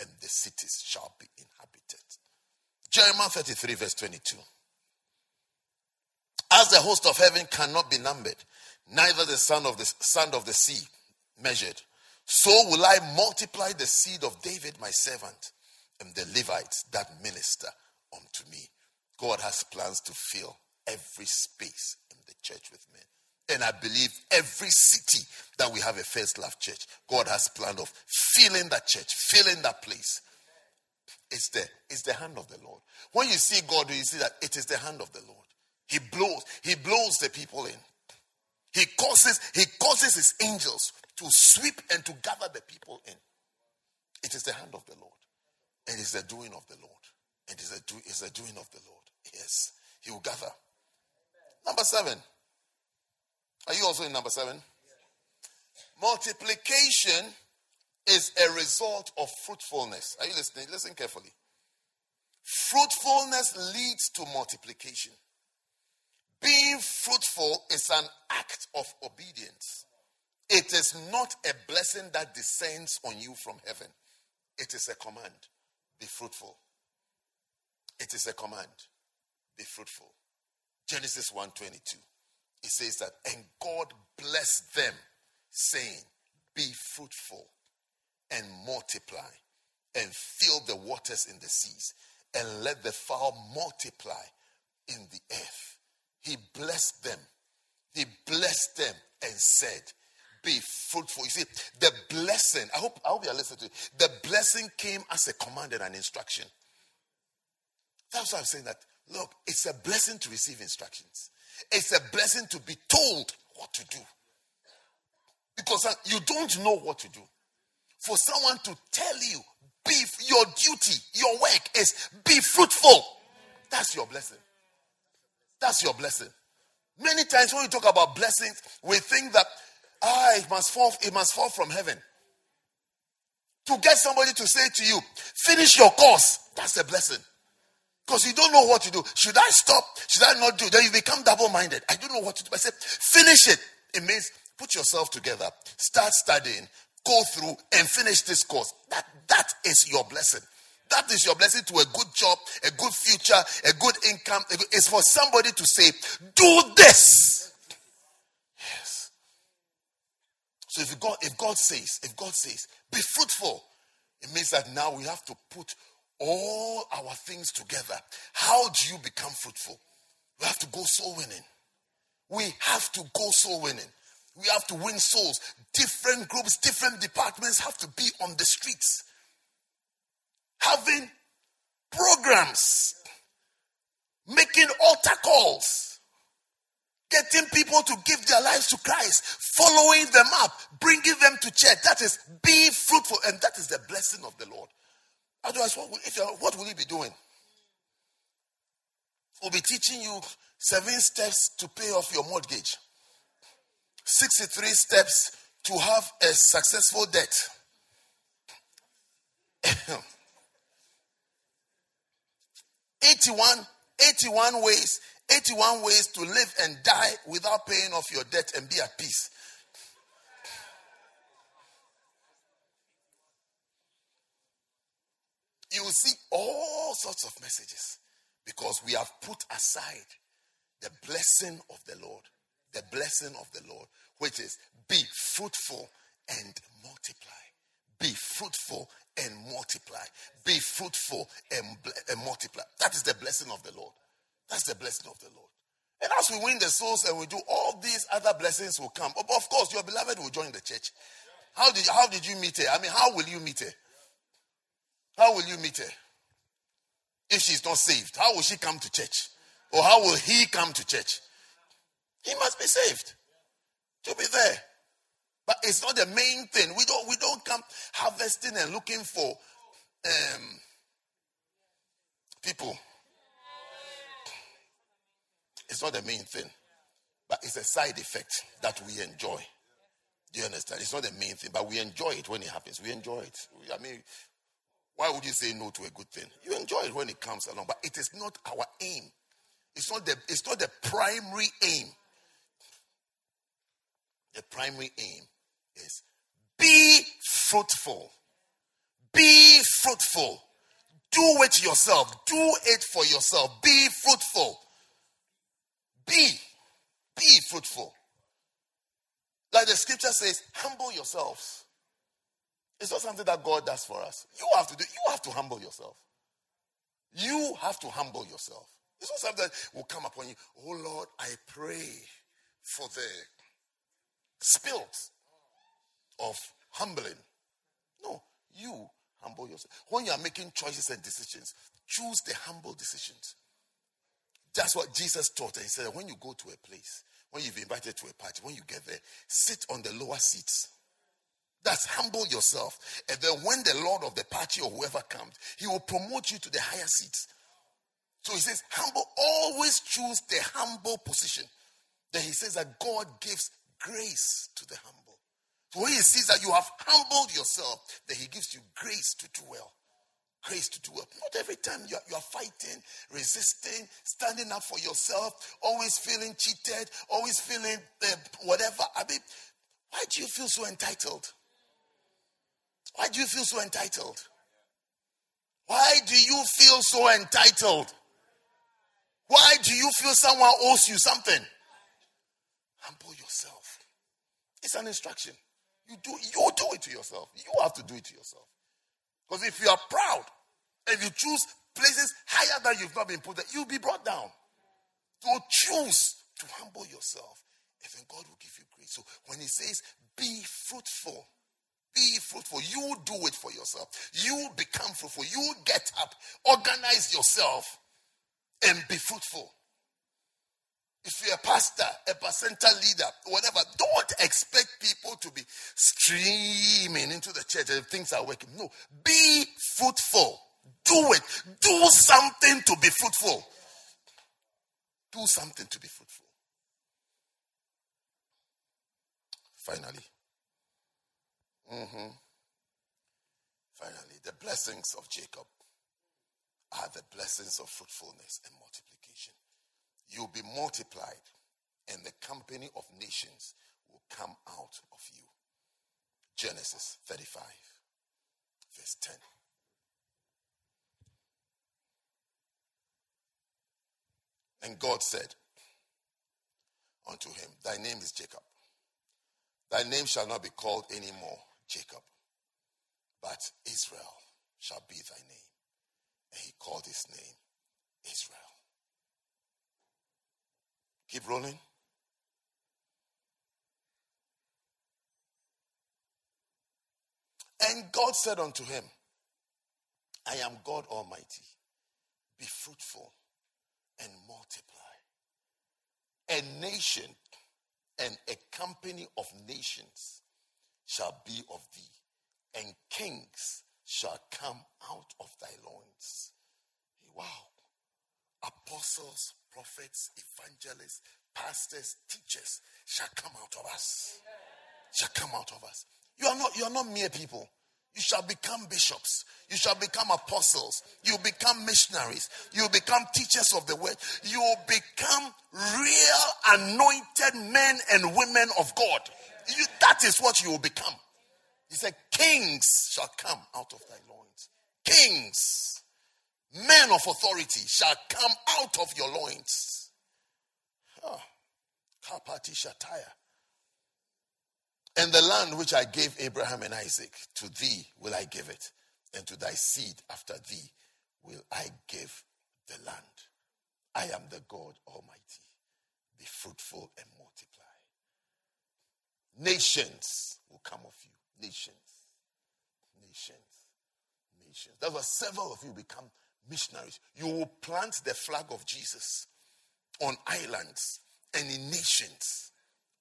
And the cities shall be inhabited. Jeremiah 33, verse 22. As the host of heaven cannot be numbered, neither the son of the sand of the sea measured, so will I multiply the seed of David my servant and the Levites that minister unto me. God has plans to fill every space in the church with men. And I believe every city that we have a first love church, God has planned of filling that church, filling that place. It's the, it's the hand of the Lord. When you see God, you see that it is the hand of the Lord. He blows, he blows the people in. He causes, he causes his angels to sweep and to gather the people in. It is the hand of the Lord. It is the doing of the Lord. It is the, do, it's the doing of the Lord. Yes. He will gather. Number seven. Are you also in number seven? Multiplication is a result of fruitfulness. Are you listening? Listen carefully. Fruitfulness leads to multiplication. Being fruitful is an act of obedience. It is not a blessing that descends on you from heaven. It is a command. Be fruitful. It is a command. Be fruitful. Genesis 1:22 it says that, and God blessed them, saying, Be fruitful and multiply and fill the waters in the seas and let the fowl multiply in the earth. He blessed them. He blessed them and said, Be fruitful. You see, the blessing, I hope, I hope you're listening to it. The blessing came as a command and an instruction. That's why I'm saying that. Look, it's a blessing to receive instructions. It's a blessing to be told what to do. Because uh, you don't know what to do. For someone to tell you, be your duty, your work is be fruitful. That's your blessing. That's your blessing. Many times when we talk about blessings, we think that ah, it must fall, it must fall from heaven. To get somebody to say to you, finish your course, that's a blessing. Because you don't know what to do. Should I stop? Should I not do? Then you become double minded. I don't know what to do. I said, finish it. It means put yourself together, start studying, go through, and finish this course. That, that is your blessing. That is your blessing to a good job, a good future, a good income. It's for somebody to say, do this. Yes. So if God, if God says, if God says, be fruitful, it means that now we have to put all our things together, how do you become fruitful? We have to go soul winning. We have to go soul winning. We have to win souls. Different groups, different departments have to be on the streets. Having programs, making altar calls, getting people to give their lives to Christ, following them up, bringing them to church. That is be fruitful, and that is the blessing of the Lord. Otherwise, what will, if what will he be doing? We'll be teaching you seven steps to pay off your mortgage, 63 steps to have a successful debt. 81, 81 ways, 81 ways to live and die without paying off your debt and be at peace. You will see all sorts of messages because we have put aside the blessing of the Lord. The blessing of the Lord, which is be fruitful and multiply. Be fruitful and multiply. Be fruitful and, and multiply. That is the blessing of the Lord. That's the blessing of the Lord. And as we win the souls and we do all these other blessings will come. Of course, your beloved will join the church. How did, how did you meet her? I mean, how will you meet her? How will you meet her? If she's not saved, how will she come to church? Or how will he come to church? He must be saved to be there. But it's not the main thing. We don't we don't come harvesting and looking for um, people. It's not the main thing, but it's a side effect that we enjoy. Do you understand? It's not the main thing, but we enjoy it when it happens. We enjoy it. I mean, why would you say no to a good thing? You enjoy it when it comes along, but it is not our aim. It's not the, it's not the primary aim. The primary aim is be fruitful. Be fruitful. Do it yourself. Do it for yourself. Be fruitful. Be. Be fruitful. Like the scripture says, humble yourselves. It's not something that God does for us. You have to do, you have to humble yourself. You have to humble yourself. It's not something that will come upon you. Oh Lord, I pray for the spills of humbling. No, you humble yourself. When you are making choices and decisions, choose the humble decisions. That's what Jesus taught. He said, when you go to a place, when you've invited to a party, when you get there, sit on the lower seats. That's humble yourself. And then when the Lord of the party or whoever comes, he will promote you to the higher seats. So he says, humble, always choose the humble position. Then he says that God gives grace to the humble. So when he sees that you have humbled yourself, then he gives you grace to do well. Grace to do well. Not every time you are, you are fighting, resisting, standing up for yourself, always feeling cheated, always feeling uh, whatever. I mean, why do you feel so entitled? Why do you feel so entitled? Why do you feel so entitled? Why do you feel someone owes you something? Humble yourself. It's an instruction. You do you do it to yourself. You have to do it to yourself. Because if you are proud, if you choose places higher than you've not been put there, you'll be brought down. So choose to humble yourself, and then God will give you grace. So when He says, "Be fruitful," be fruitful. You do it for yourself. You become fruitful. You get up, organize yourself, and be fruitful. If you're a pastor, a bacenta leader, whatever, don't expect people to be streaming into the church and things are working. No, be fruitful. Do it. Do something to be fruitful. Do something to be fruitful. Finally. Mm-hmm. Finally, the blessings of Jacob are the blessings of fruitfulness and multiplication. You'll be multiplied, and the company of nations will come out of you. Genesis 35, verse 10. And God said unto him, Thy name is Jacob. Thy name shall not be called any more Jacob, but Israel shall be thy name. And he called his name Israel. Keep rolling. And God said unto him, I am God Almighty. Be fruitful and multiply. A nation and a company of nations shall be of thee, and kings shall come out of thy loins. Wow. Apostles, prophets, evangelists, pastors, teachers shall come out of us. shall come out of us. You are not, you are not mere people. You shall become bishops. You shall become apostles. You become missionaries. You become teachers of the word. You become real anointed men and women of God. You, that is what you will become. He said, Kings shall come out of thy loins. Kings, men of authority shall come out of your loins. Oh, Kapati. And the land which I gave Abraham and Isaac, to thee will I give it, and to thy seed after thee will I give the land. I am the God Almighty. Be fruitful and multiply. Nations will come of you. Nations. Nations. Nations. That's why several of you become missionaries. You will plant the flag of Jesus on islands and in nations.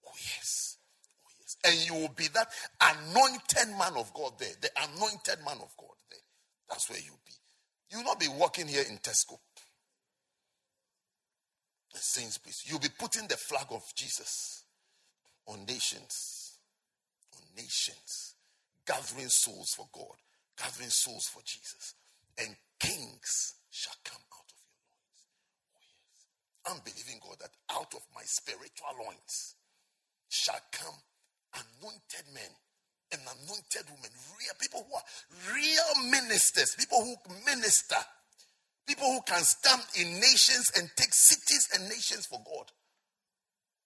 Oh, yes Oh, yes. and you will be that anointed man of God there. The anointed man of God there. That's where you'll be. You will not be walking here in Tesco. The Saints' Sainsbury's. You'll be putting the flag of Jesus on nations. On nations. Gathering souls for God. Gathering souls for Jesus. And kings shall come out of your loins. Oh, yes. I'm believing God that out of my spiritual loins shall come anointed men and anointed women, real people who are real ministers, people who minister, people who can stand in nations and take cities and nations for God.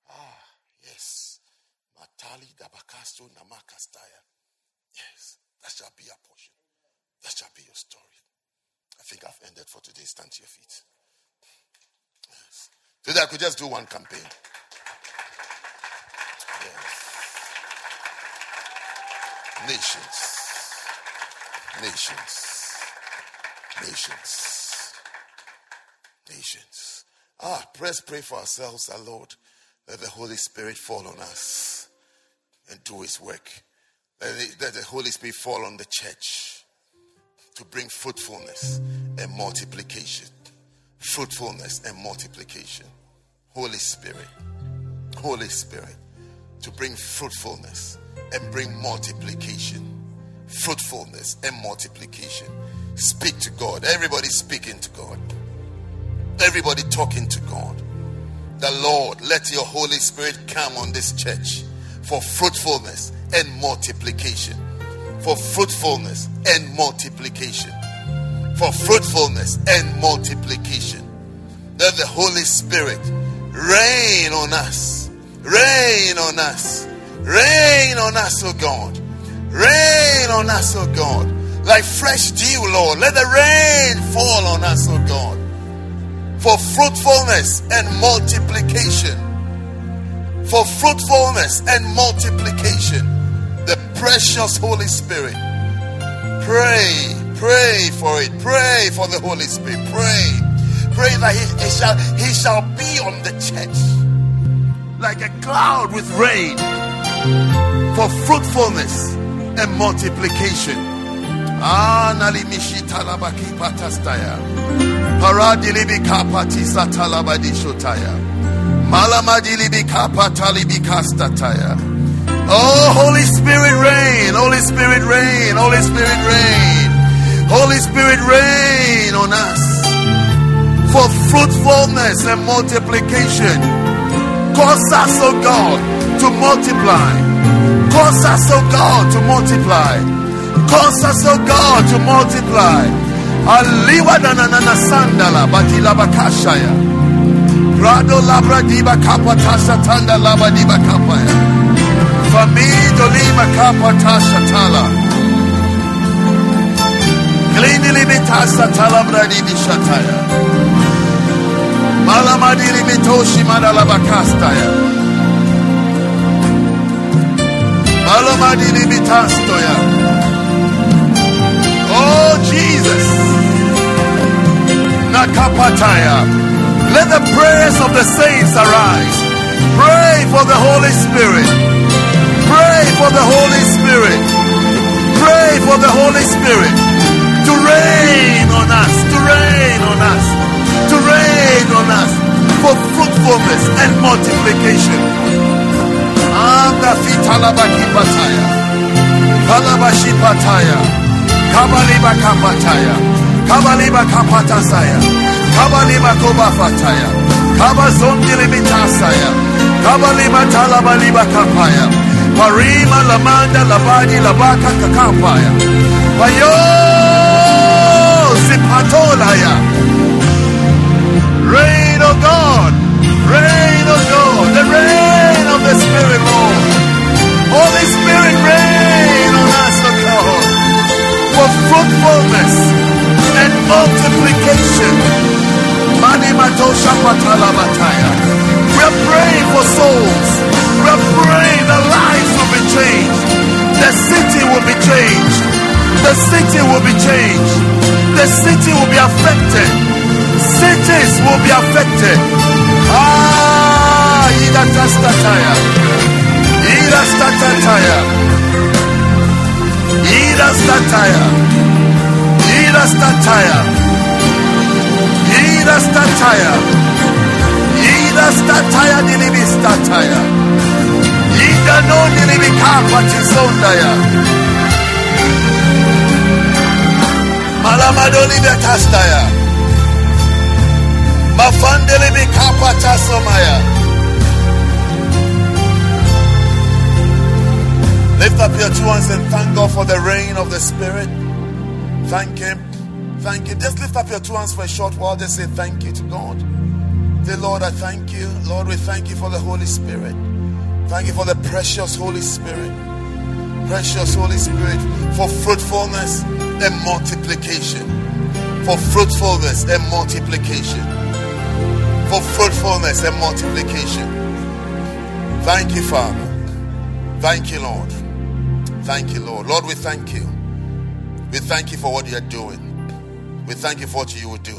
Ah, yes. Matali Dabakasto Namakastaya. Yes, that shall be your portion. That shall be your story. I think I've ended for today. Stand to your feet. Yes. Today I could just do one campaign. Nations. Nations. Nations. Nations. Ah, let's pray for ourselves, our Lord. Let the Holy Spirit fall on us and do his work. Let the Holy Spirit fall on the church to bring fruitfulness and multiplication. Fruitfulness and multiplication. Holy Spirit. Holy Spirit. To bring fruitfulness and bring multiplication, fruitfulness, and multiplication. Speak to God. Everybody speaking to God. Everybody talking to God. The Lord, let your Holy Spirit come on this church for fruitfulness and multiplication. For fruitfulness and multiplication. For fruitfulness and multiplication. Let the Holy Spirit reign on us. Reign on us Rain on us, O God. Rain on us, O God. Like fresh dew, Lord. Let the rain fall on us, O God. For fruitfulness and multiplication. For fruitfulness and multiplication. The precious Holy Spirit. Pray, pray for it. Pray for the Holy Spirit. Pray. Pray that he, he shall, he shall be on the church like a cloud with rain for fruitfulness and multiplication. Ah, nalimishi talabaki patastaya. Oh, Holy Spirit reign, Holy Spirit reign, Holy Spirit reign. Holy Spirit reign on us for fruitfulness and multiplication. Cause us, oh God to multiply. Cause us, oh God, to multiply. Cause us, oh God, to multiply. Aliwa dananana sandala batila bakashaya. Labra tanda kapaya. Famido lima kapatasha tala. Klini limitasa talabra dibi shataya. Malamadiri mitoshi madalabakastaya. Oh Jesus. Nakapataya. Let the prayers of the saints arise. Pray for the Holy Spirit. Pray for the Holy Spirit. Pray for the Holy Spirit to rain on us, to rain on us, to rain on us for fruitfulness and multiplication. Kabaliba kapataya. Kabaliba. Kabaliba talabaliba kapaya. Parima lamanda labadi labaka kakapaya. Payo zipatolaya. affected. Cities will be affected. Ah, Iratastataya. Irastataya. Irastataya. Irastataya. Irastataya. Irastataya dilibistataya. Ida no dilibikapa ida Irastataya. Malamadoli betastaya. Mafandele mi kapa tasomaya. Lift up your two hands and thank God for the rain of the Spirit. Thank Him. Thank Him. Just lift up your two hands for a short while. Just say thank you to God. Say, Lord, I thank you. Lord, we thank you for the Holy Spirit. Thank you for the precious Holy Spirit. Precious Holy Spirit for fruitfulness and multiplication. For fruitfulness and multiplication. For fruitfulness and multiplication. Thank you, Father. Thank you, Lord. Thank you, Lord. Lord, we thank you. We thank you for what you are doing. We thank you for what you will do.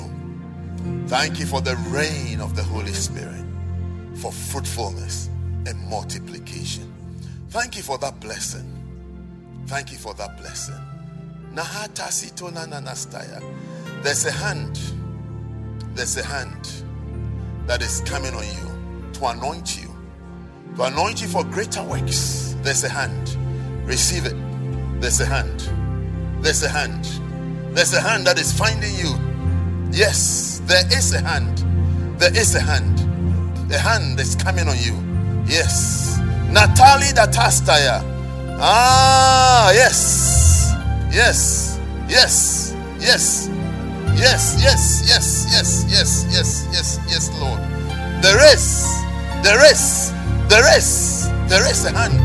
Thank you for the rain of the Holy Spirit, for fruitfulness and multiplication. Thank you for that blessing. Thank you for that blessing. There's a hand. There's a hand that is coming on you to anoint you. To anoint you for greater works. There's a hand. Receive it. There's a hand. There's a hand. There's a hand that is finding you. Yes, there is a hand. There is a hand. The hand is coming on you. Yes. Natalie Datastaya. Ah, yes. Yes. Yes. Yes. Yes, yes, yes, yes, yes, yes, yes, yes, Lord. There is, there is, there is, there is a hand.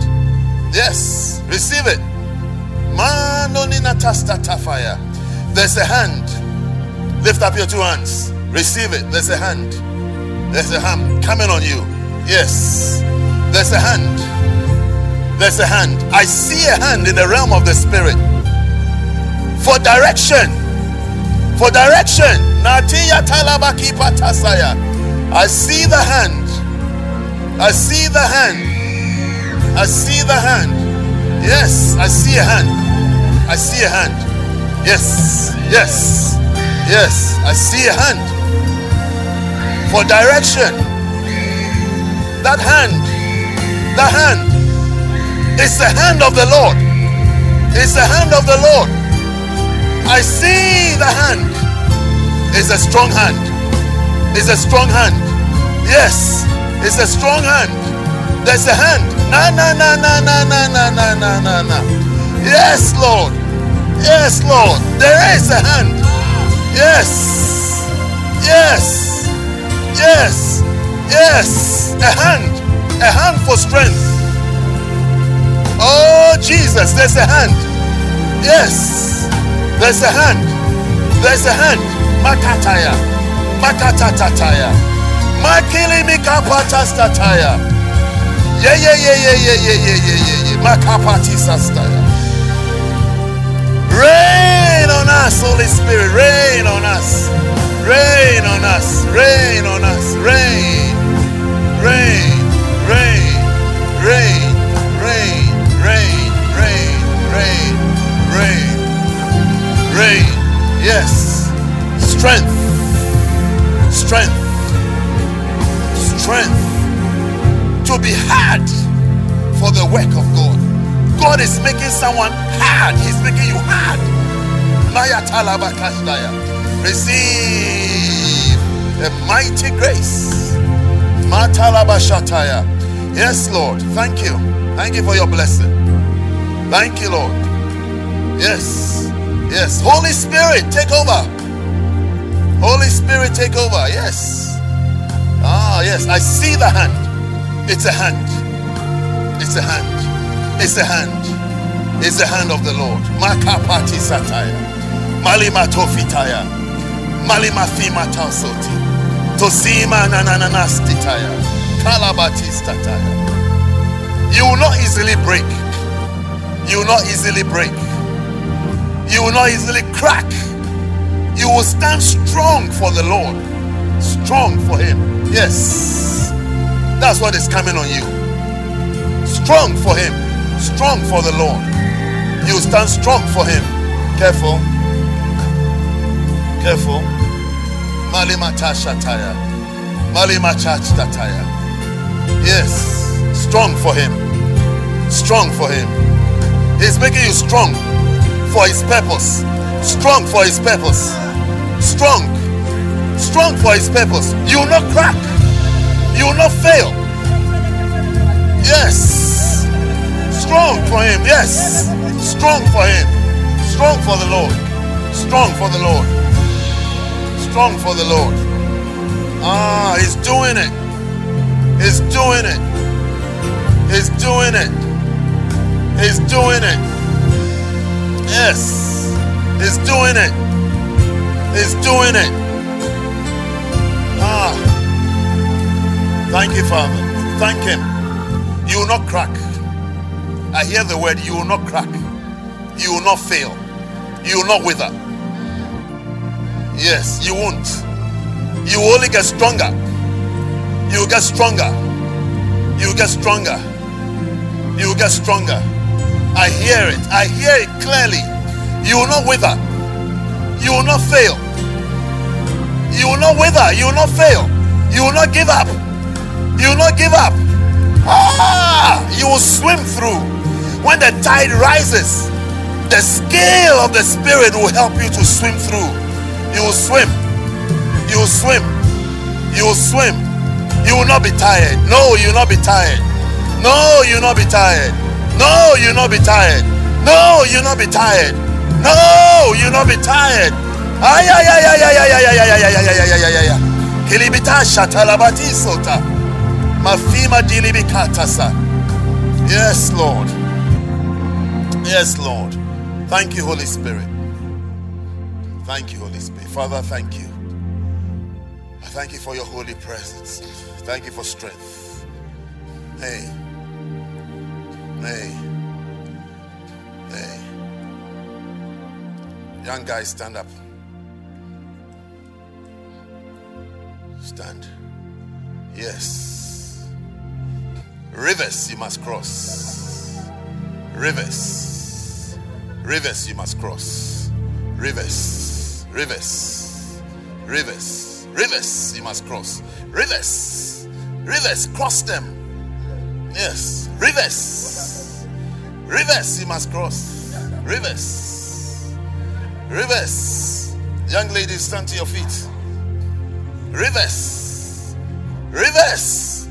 Yes, receive it. Manoninatatafaya. There's a hand. Lift up your two hands. Receive it. There's a hand. There's a hand coming on you. Yes. There's a hand. There's a hand. I see a hand in the realm of the spirit for direction. For direction. I see the hand. I see the hand. I see the hand. Yes, I see a hand. I see a hand. Yes, yes, yes. I see a hand for direction. That hand, the hand is the hand of the Lord. It's the hand of the Lord. I see the hand. It's a strong hand. It's a strong hand. Yes, it's a strong hand. There's a hand. Na na na na na na na na na na na. Yes, Lord. Yes, Lord. There is a hand. Yes. Yes. Yes. Yes. A hand. A hand for strength. Oh, Jesus. There's a hand. Yes. There's a hand. There's a hand. Makataya. Makatatataya. Makili mikapatastataya. Yeah, yeah, yeah, yeah, yeah, yeah, yeah, yeah, yeah, yeah. Makapati sastaya. Rain on us, Holy Spirit. Rain on us. Rain on us. Rain on us. Rain. Rain. Rain. Rain. Rain. Rain. Rain. Rain. Rain. Yes. Strength. Strength. Strength to be had for the work of God. God is making someone hard. He's making you hard. Receive a mighty grace. Yes, Lord. Thank you. Thank you for your blessing. Thank you, Lord. Yes. Yes. Holy Spirit, take over. Holy Spirit, take over. Yes. Ah, yes. I see the hand. It's a hand. It's a hand. It's a hand. It's the hand of the Lord. Makapati sataya. Malima tofitaya. Malima fima tausoti. Tosima nananastitaya. Kalabatistataya. You will not easily break. You will not easily break. You will not easily crack. You will stand strong for the Lord. Strong for Him. Yes. That's what is coming on you. Strong for Him. Strong for the Lord. You will stand strong for Him. Careful. Careful. Malimata Shataya. Malimacha Tataya. Yes. Strong for Him. Strong for Him. He's making you strong for His purpose. Strong for His purpose. Strong. Strong for His purpose. You will not crack. You will not fail. Yes. Strong for Him. Yes. Strong for Him. Strong for the Lord. Strong for the Lord. Strong for the Lord. Ah, He's doing it. He's doing it. He's doing it. He's doing it. Yes. He's doing it. He's doing it. Ah. Thank you, Father. Thank Him. You will not crack. I hear the word, you will not crack. You will not fail. You will not wither. Yes, you won't. You will only get stronger. You will get stronger. You will get stronger. You will get stronger. I hear it. I hear it clearly. You will not wither. You will not fail. You will not wither. You will not fail. You will not give up. You will not give up. Ah, you will swim through. When the tide rises, the scale of the Spirit will help you to swim through. You will swim. You will swim. You will swim. You will not be tired. No, you will not be tired. No, you will not be tired. No, you will not be tired. No, you will not be tired. No, you will not be tired. Yes, Lord. Yes, Lord. Thank you, Holy Spirit. Thank you, Holy Spirit. Father, thank you. I thank you for your holy presence. Thank you for strength. Hey. Hey. Hey. Young guys, stand up. Stand. Yes. Rivers you must cross. Rivers. Rivers you must cross. Rivers. Rivers. Rivers. Rivers you must cross. Rivers. Rivers. Cross them. Yes. Rivers. Rivers you must cross. Rivers. Rivers. Young ladies, stand to your feet. Rivers. Rivers.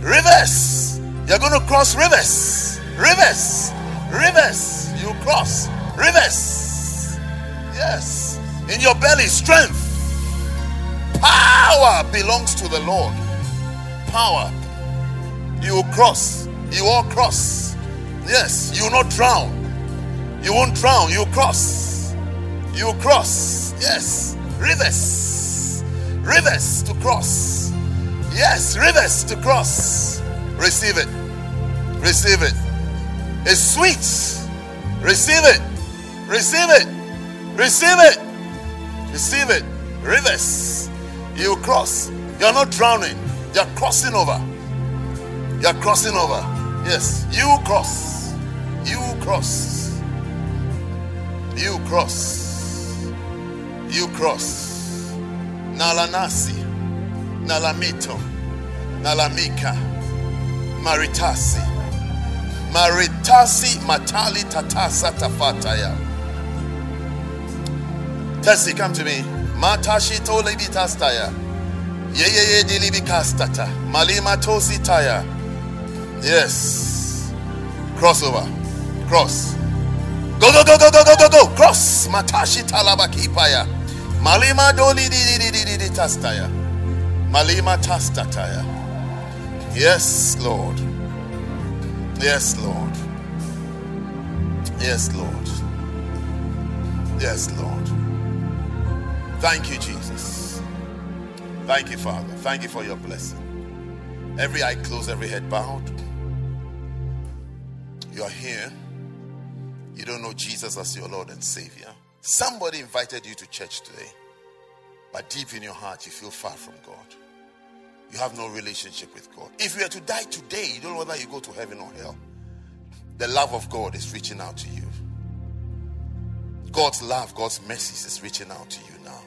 Rivers. You're going to cross rivers. Rivers. Rivers. You cross rivers. Yes. In your belly, strength. Power belongs to the Lord. Power. You will cross. You will cross. Yes. You will not drown. You won't drown. You cross. You cross. Yes. Rivers. Rivers to cross. Yes. Rivers to cross. Receive it. Receive it. It's sweet. Receive it. Receive it. Receive it. Receive it. Rivers. You cross. You're not drowning. You're crossing over. You're crossing over. Yes. You cross. You cross. You cross. You cross. Nalanasi. Nalamito. Nalamika. Maritasi. Maritasi matali tatasa tafataya. Tessie, come to me. Matashi tolebi tastaya. Ye ye ye dilibi kastata. Malima tosi taya. Yes. Crossover. Cross. Go go go go go go go go. Cross. Matashi talabaki paya. Malima doli di di di di di tastaya. Malima tastataya. Yes, Lord. Yes, Lord. Yes, Lord. Yes, Lord. Thank you, Jesus. Thank you, Father. Thank you for your blessing. Every eye closed, every head bowed. You are here. You don't know Jesus as your Lord and Savior. Somebody invited you to church today, but deep in your heart, you feel far from God. You have no relationship with God. If you are to die today, you don't know whether you go to heaven or hell. The love of God is reaching out to you. God's love, God's mercies is reaching out to you now.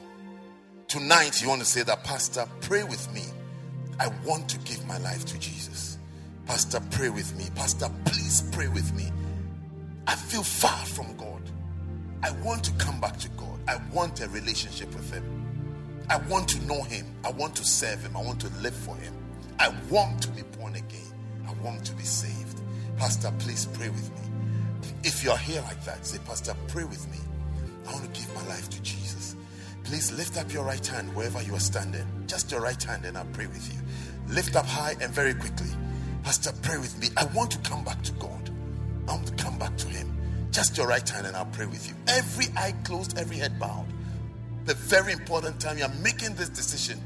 Tonight, you want to say that, Pastor, pray with me. I want to give my life to Jesus. Pastor, pray with me. Pastor, please pray with me. I feel far from God. I want to come back to God. I want a relationship with Him. I want to know Him. I want to serve Him. I want to live for Him. I want to be born again. I want to be saved. Pastor, please pray with me. If you're here like that, say, Pastor, pray with me. I want to give my life to Jesus. Please lift up your right hand wherever you are standing. Just your right hand, and I'll pray with you. Lift up high and very quickly. Pastor, pray with me. I want to come back to God. I want to come back to Him. Just your right hand, and I'll pray with you. Every eye closed, every head bowed. The very important time you are making this decision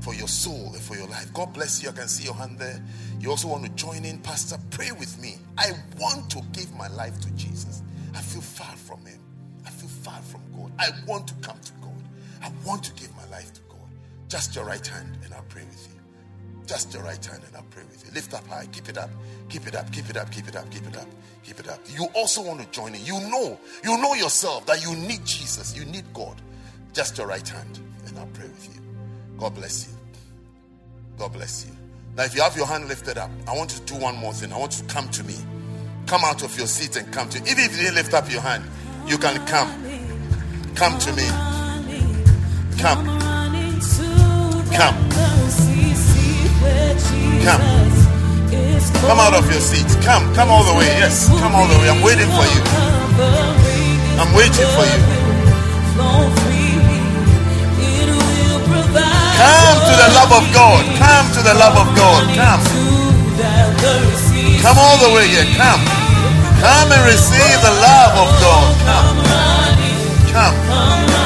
for your soul and for your life. God bless you. I can see your hand there. You also want to join in, Pastor. Pray with me. I want to give my life to Jesus. I feel far from Him. I feel far from God. I want to come to God. I want to give my life to God. Just your right hand, and I'll pray with you. Just your right hand, and I'll pray with you. Lift up high. Keep it up. Keep it up. Keep it up. Keep it up. Keep it up. Keep it up. You also want to join in. You know, you know yourself that you need Jesus. You need God. Just your right hand, and I'll pray with you. God bless you. God bless you. Now, if you have your hand lifted up, I want you to do one more thing. I want you to come to me. Come out of your seat and come to me. Even if you didn't lift up your hand, you can come. Come to me. Come. Come. Come. Come out of your seat. Come. Come all the way. Yes. Come all the way. I'm waiting for you. I'm waiting for you. Come to the love of God. Come to the love of God. Come. Come all the way here. Come. Come and receive the love of God. Come. Come.
Come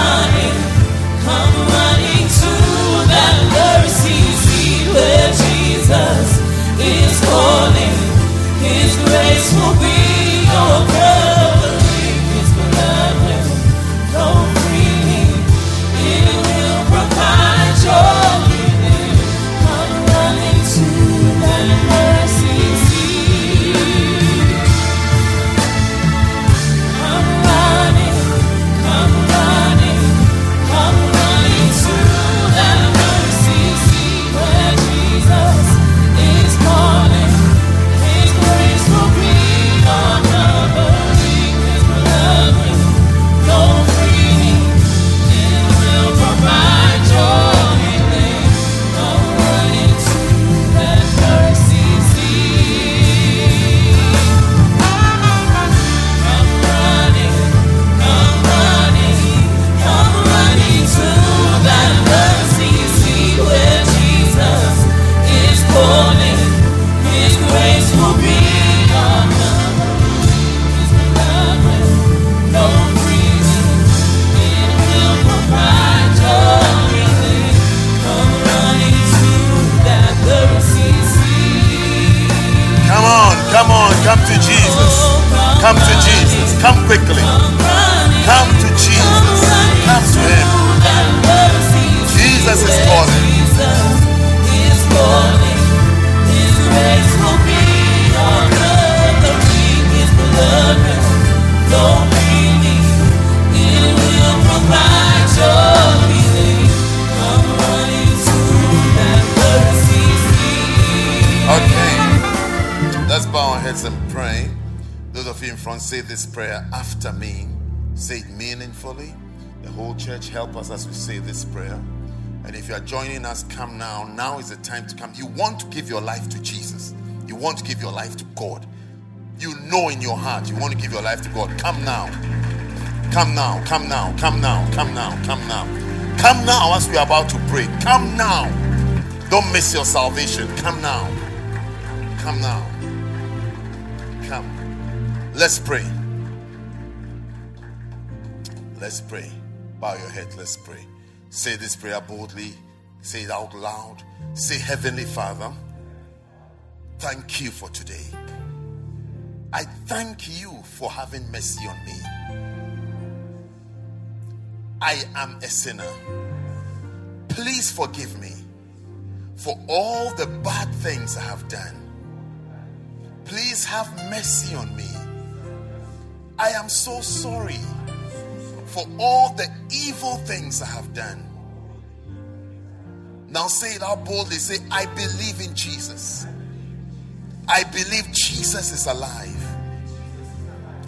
life to Jesus, you want to give your life to God. You know in your heart you want to give your life to God. Come now. Come now. Come now. Come now. Come now. Come now. Come now as we are about to pray. Come now. Don't miss your salvation. Come now. Come now. Come. Let's pray. Let's pray. Bow your head. Let's pray. Say this prayer boldly. Say it out loud. Say, Heavenly Father, thank you for today. I thank you for having mercy on me. I am a sinner. Please forgive me for all the bad things I have done. Please have mercy on me. I am so sorry for all the evil things I have done. Now say it out boldly. Say, I believe in Jesus. I believe Jesus is alive.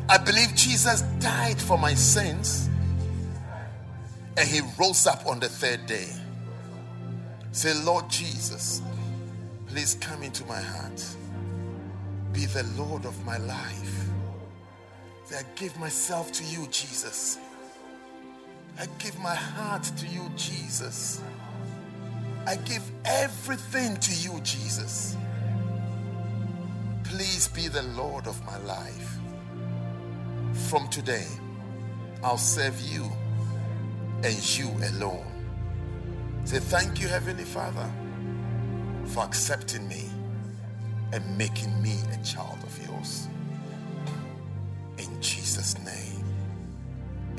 I believe Jesus died for my sins and he rose up on the third day. Say, Lord Jesus, please come into my heart. Be the Lord of my life. Say, I give myself to you, Jesus. I give my heart to you, Jesus. I give everything to you, Jesus. Please be the Lord of my life. From today, I'll serve you and you alone. Say, Thank you, Heavenly Father, for accepting me and making me a child of yours. In Jesus' name,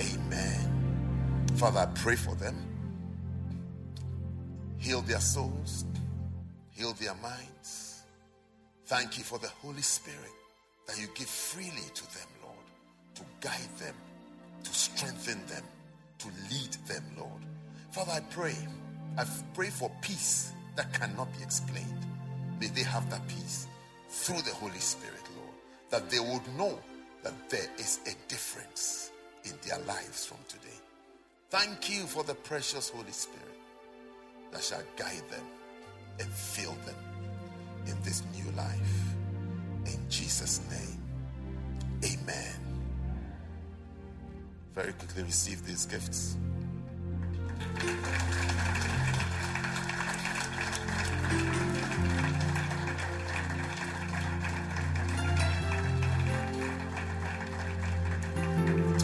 amen. Father, I pray for them. Heal their souls, heal their minds. Thank you for the Holy Spirit that you give freely to them, Lord, to guide them, to strengthen them, to lead them, Lord. Father, I pray. I pray for peace that cannot be explained. May they have that peace through the Holy Spirit, Lord, that they would know that there is a difference in their lives from today. Thank you for the precious Holy Spirit that shall guide them and fill them in this new life. In Jesus' name, amen. Very quickly receive these gifts.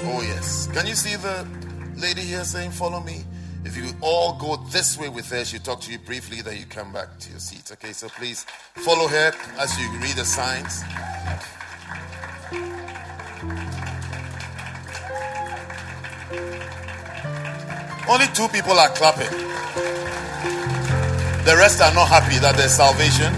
Oh, yes. Can you see the lady here saying, Follow me? If you all go this way with her, she'll talk to you briefly, then you come back to your seats. Okay, so please follow her as you read the signs. Only two people are clapping. The rest are not happy that there's salvation.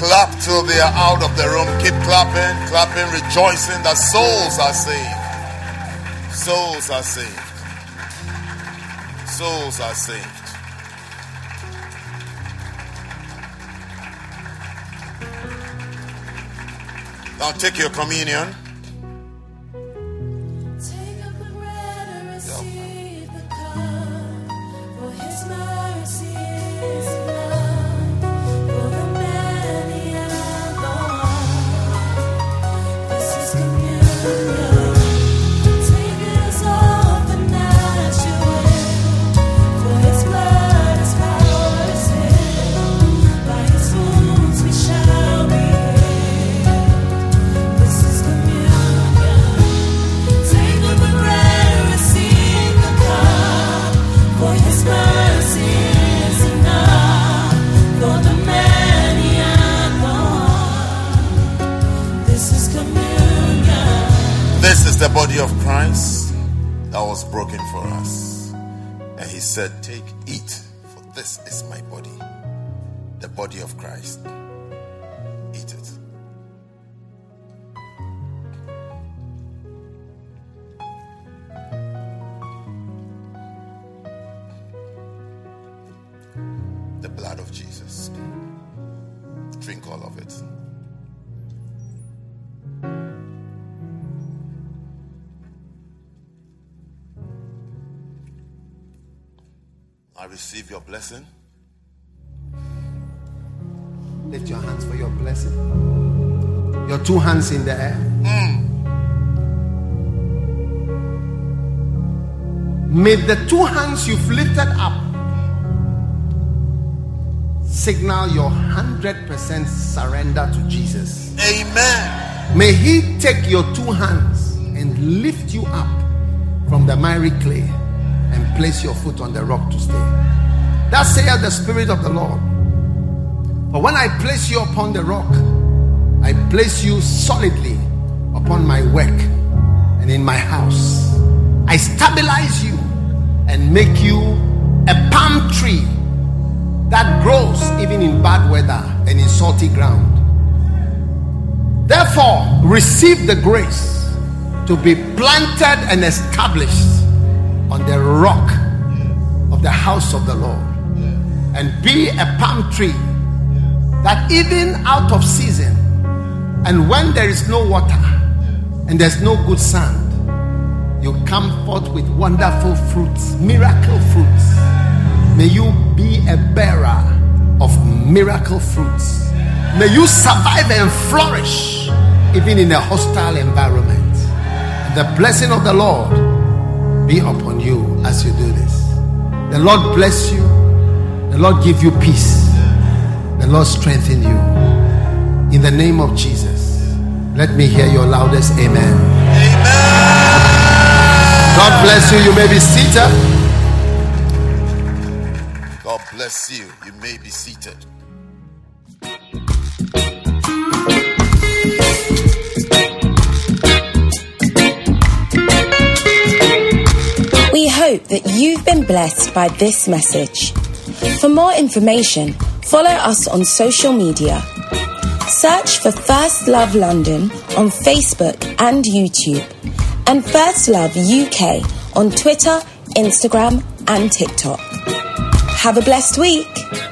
Clap till they are out of the room. Keep clapping, clapping, rejoicing that souls are saved. Souls are saved. Souls are saved. Now take your communion.
The
body of Christ that was broken for us. And he said, Take, eat, for this is my body, the body of Christ. Receive your blessing.
Lift your hands for your blessing. Your two hands in the air. Hmm. May the two hands you've lifted up signal your 100% surrender to Jesus.
Amen.
May He take your two hands and lift you up from the miry clay and place your foot on the rock to stay. That saith the Spirit of the Lord. For when I place you upon the rock, I place you solidly upon my work and in my house. I stabilize you and make you a palm tree that grows even in bad weather and in salty ground. Therefore, receive the grace to be planted and established on the rock of the house of the Lord and be a palm tree that even out of season and when there is no water and there's no good sand, you come forth with wonderful fruits, miracle fruits. May you be a bearer of miracle fruits. May you survive and flourish even in a hostile environment. The blessing of the Lord be upon you as you do this. The Lord bless you. The Lord give you peace. The Lord strengthen you. In the name of Jesus, let me hear your loudest amen. Amen. God bless you. You may be seated.
God bless you. You may be seated.
Hope that you've been blessed by this message. For more information, follow us on social media. Search for First Love London on Facebook and YouTube, and First Love UK on Twitter, Instagram, and TikTok. Have a blessed week.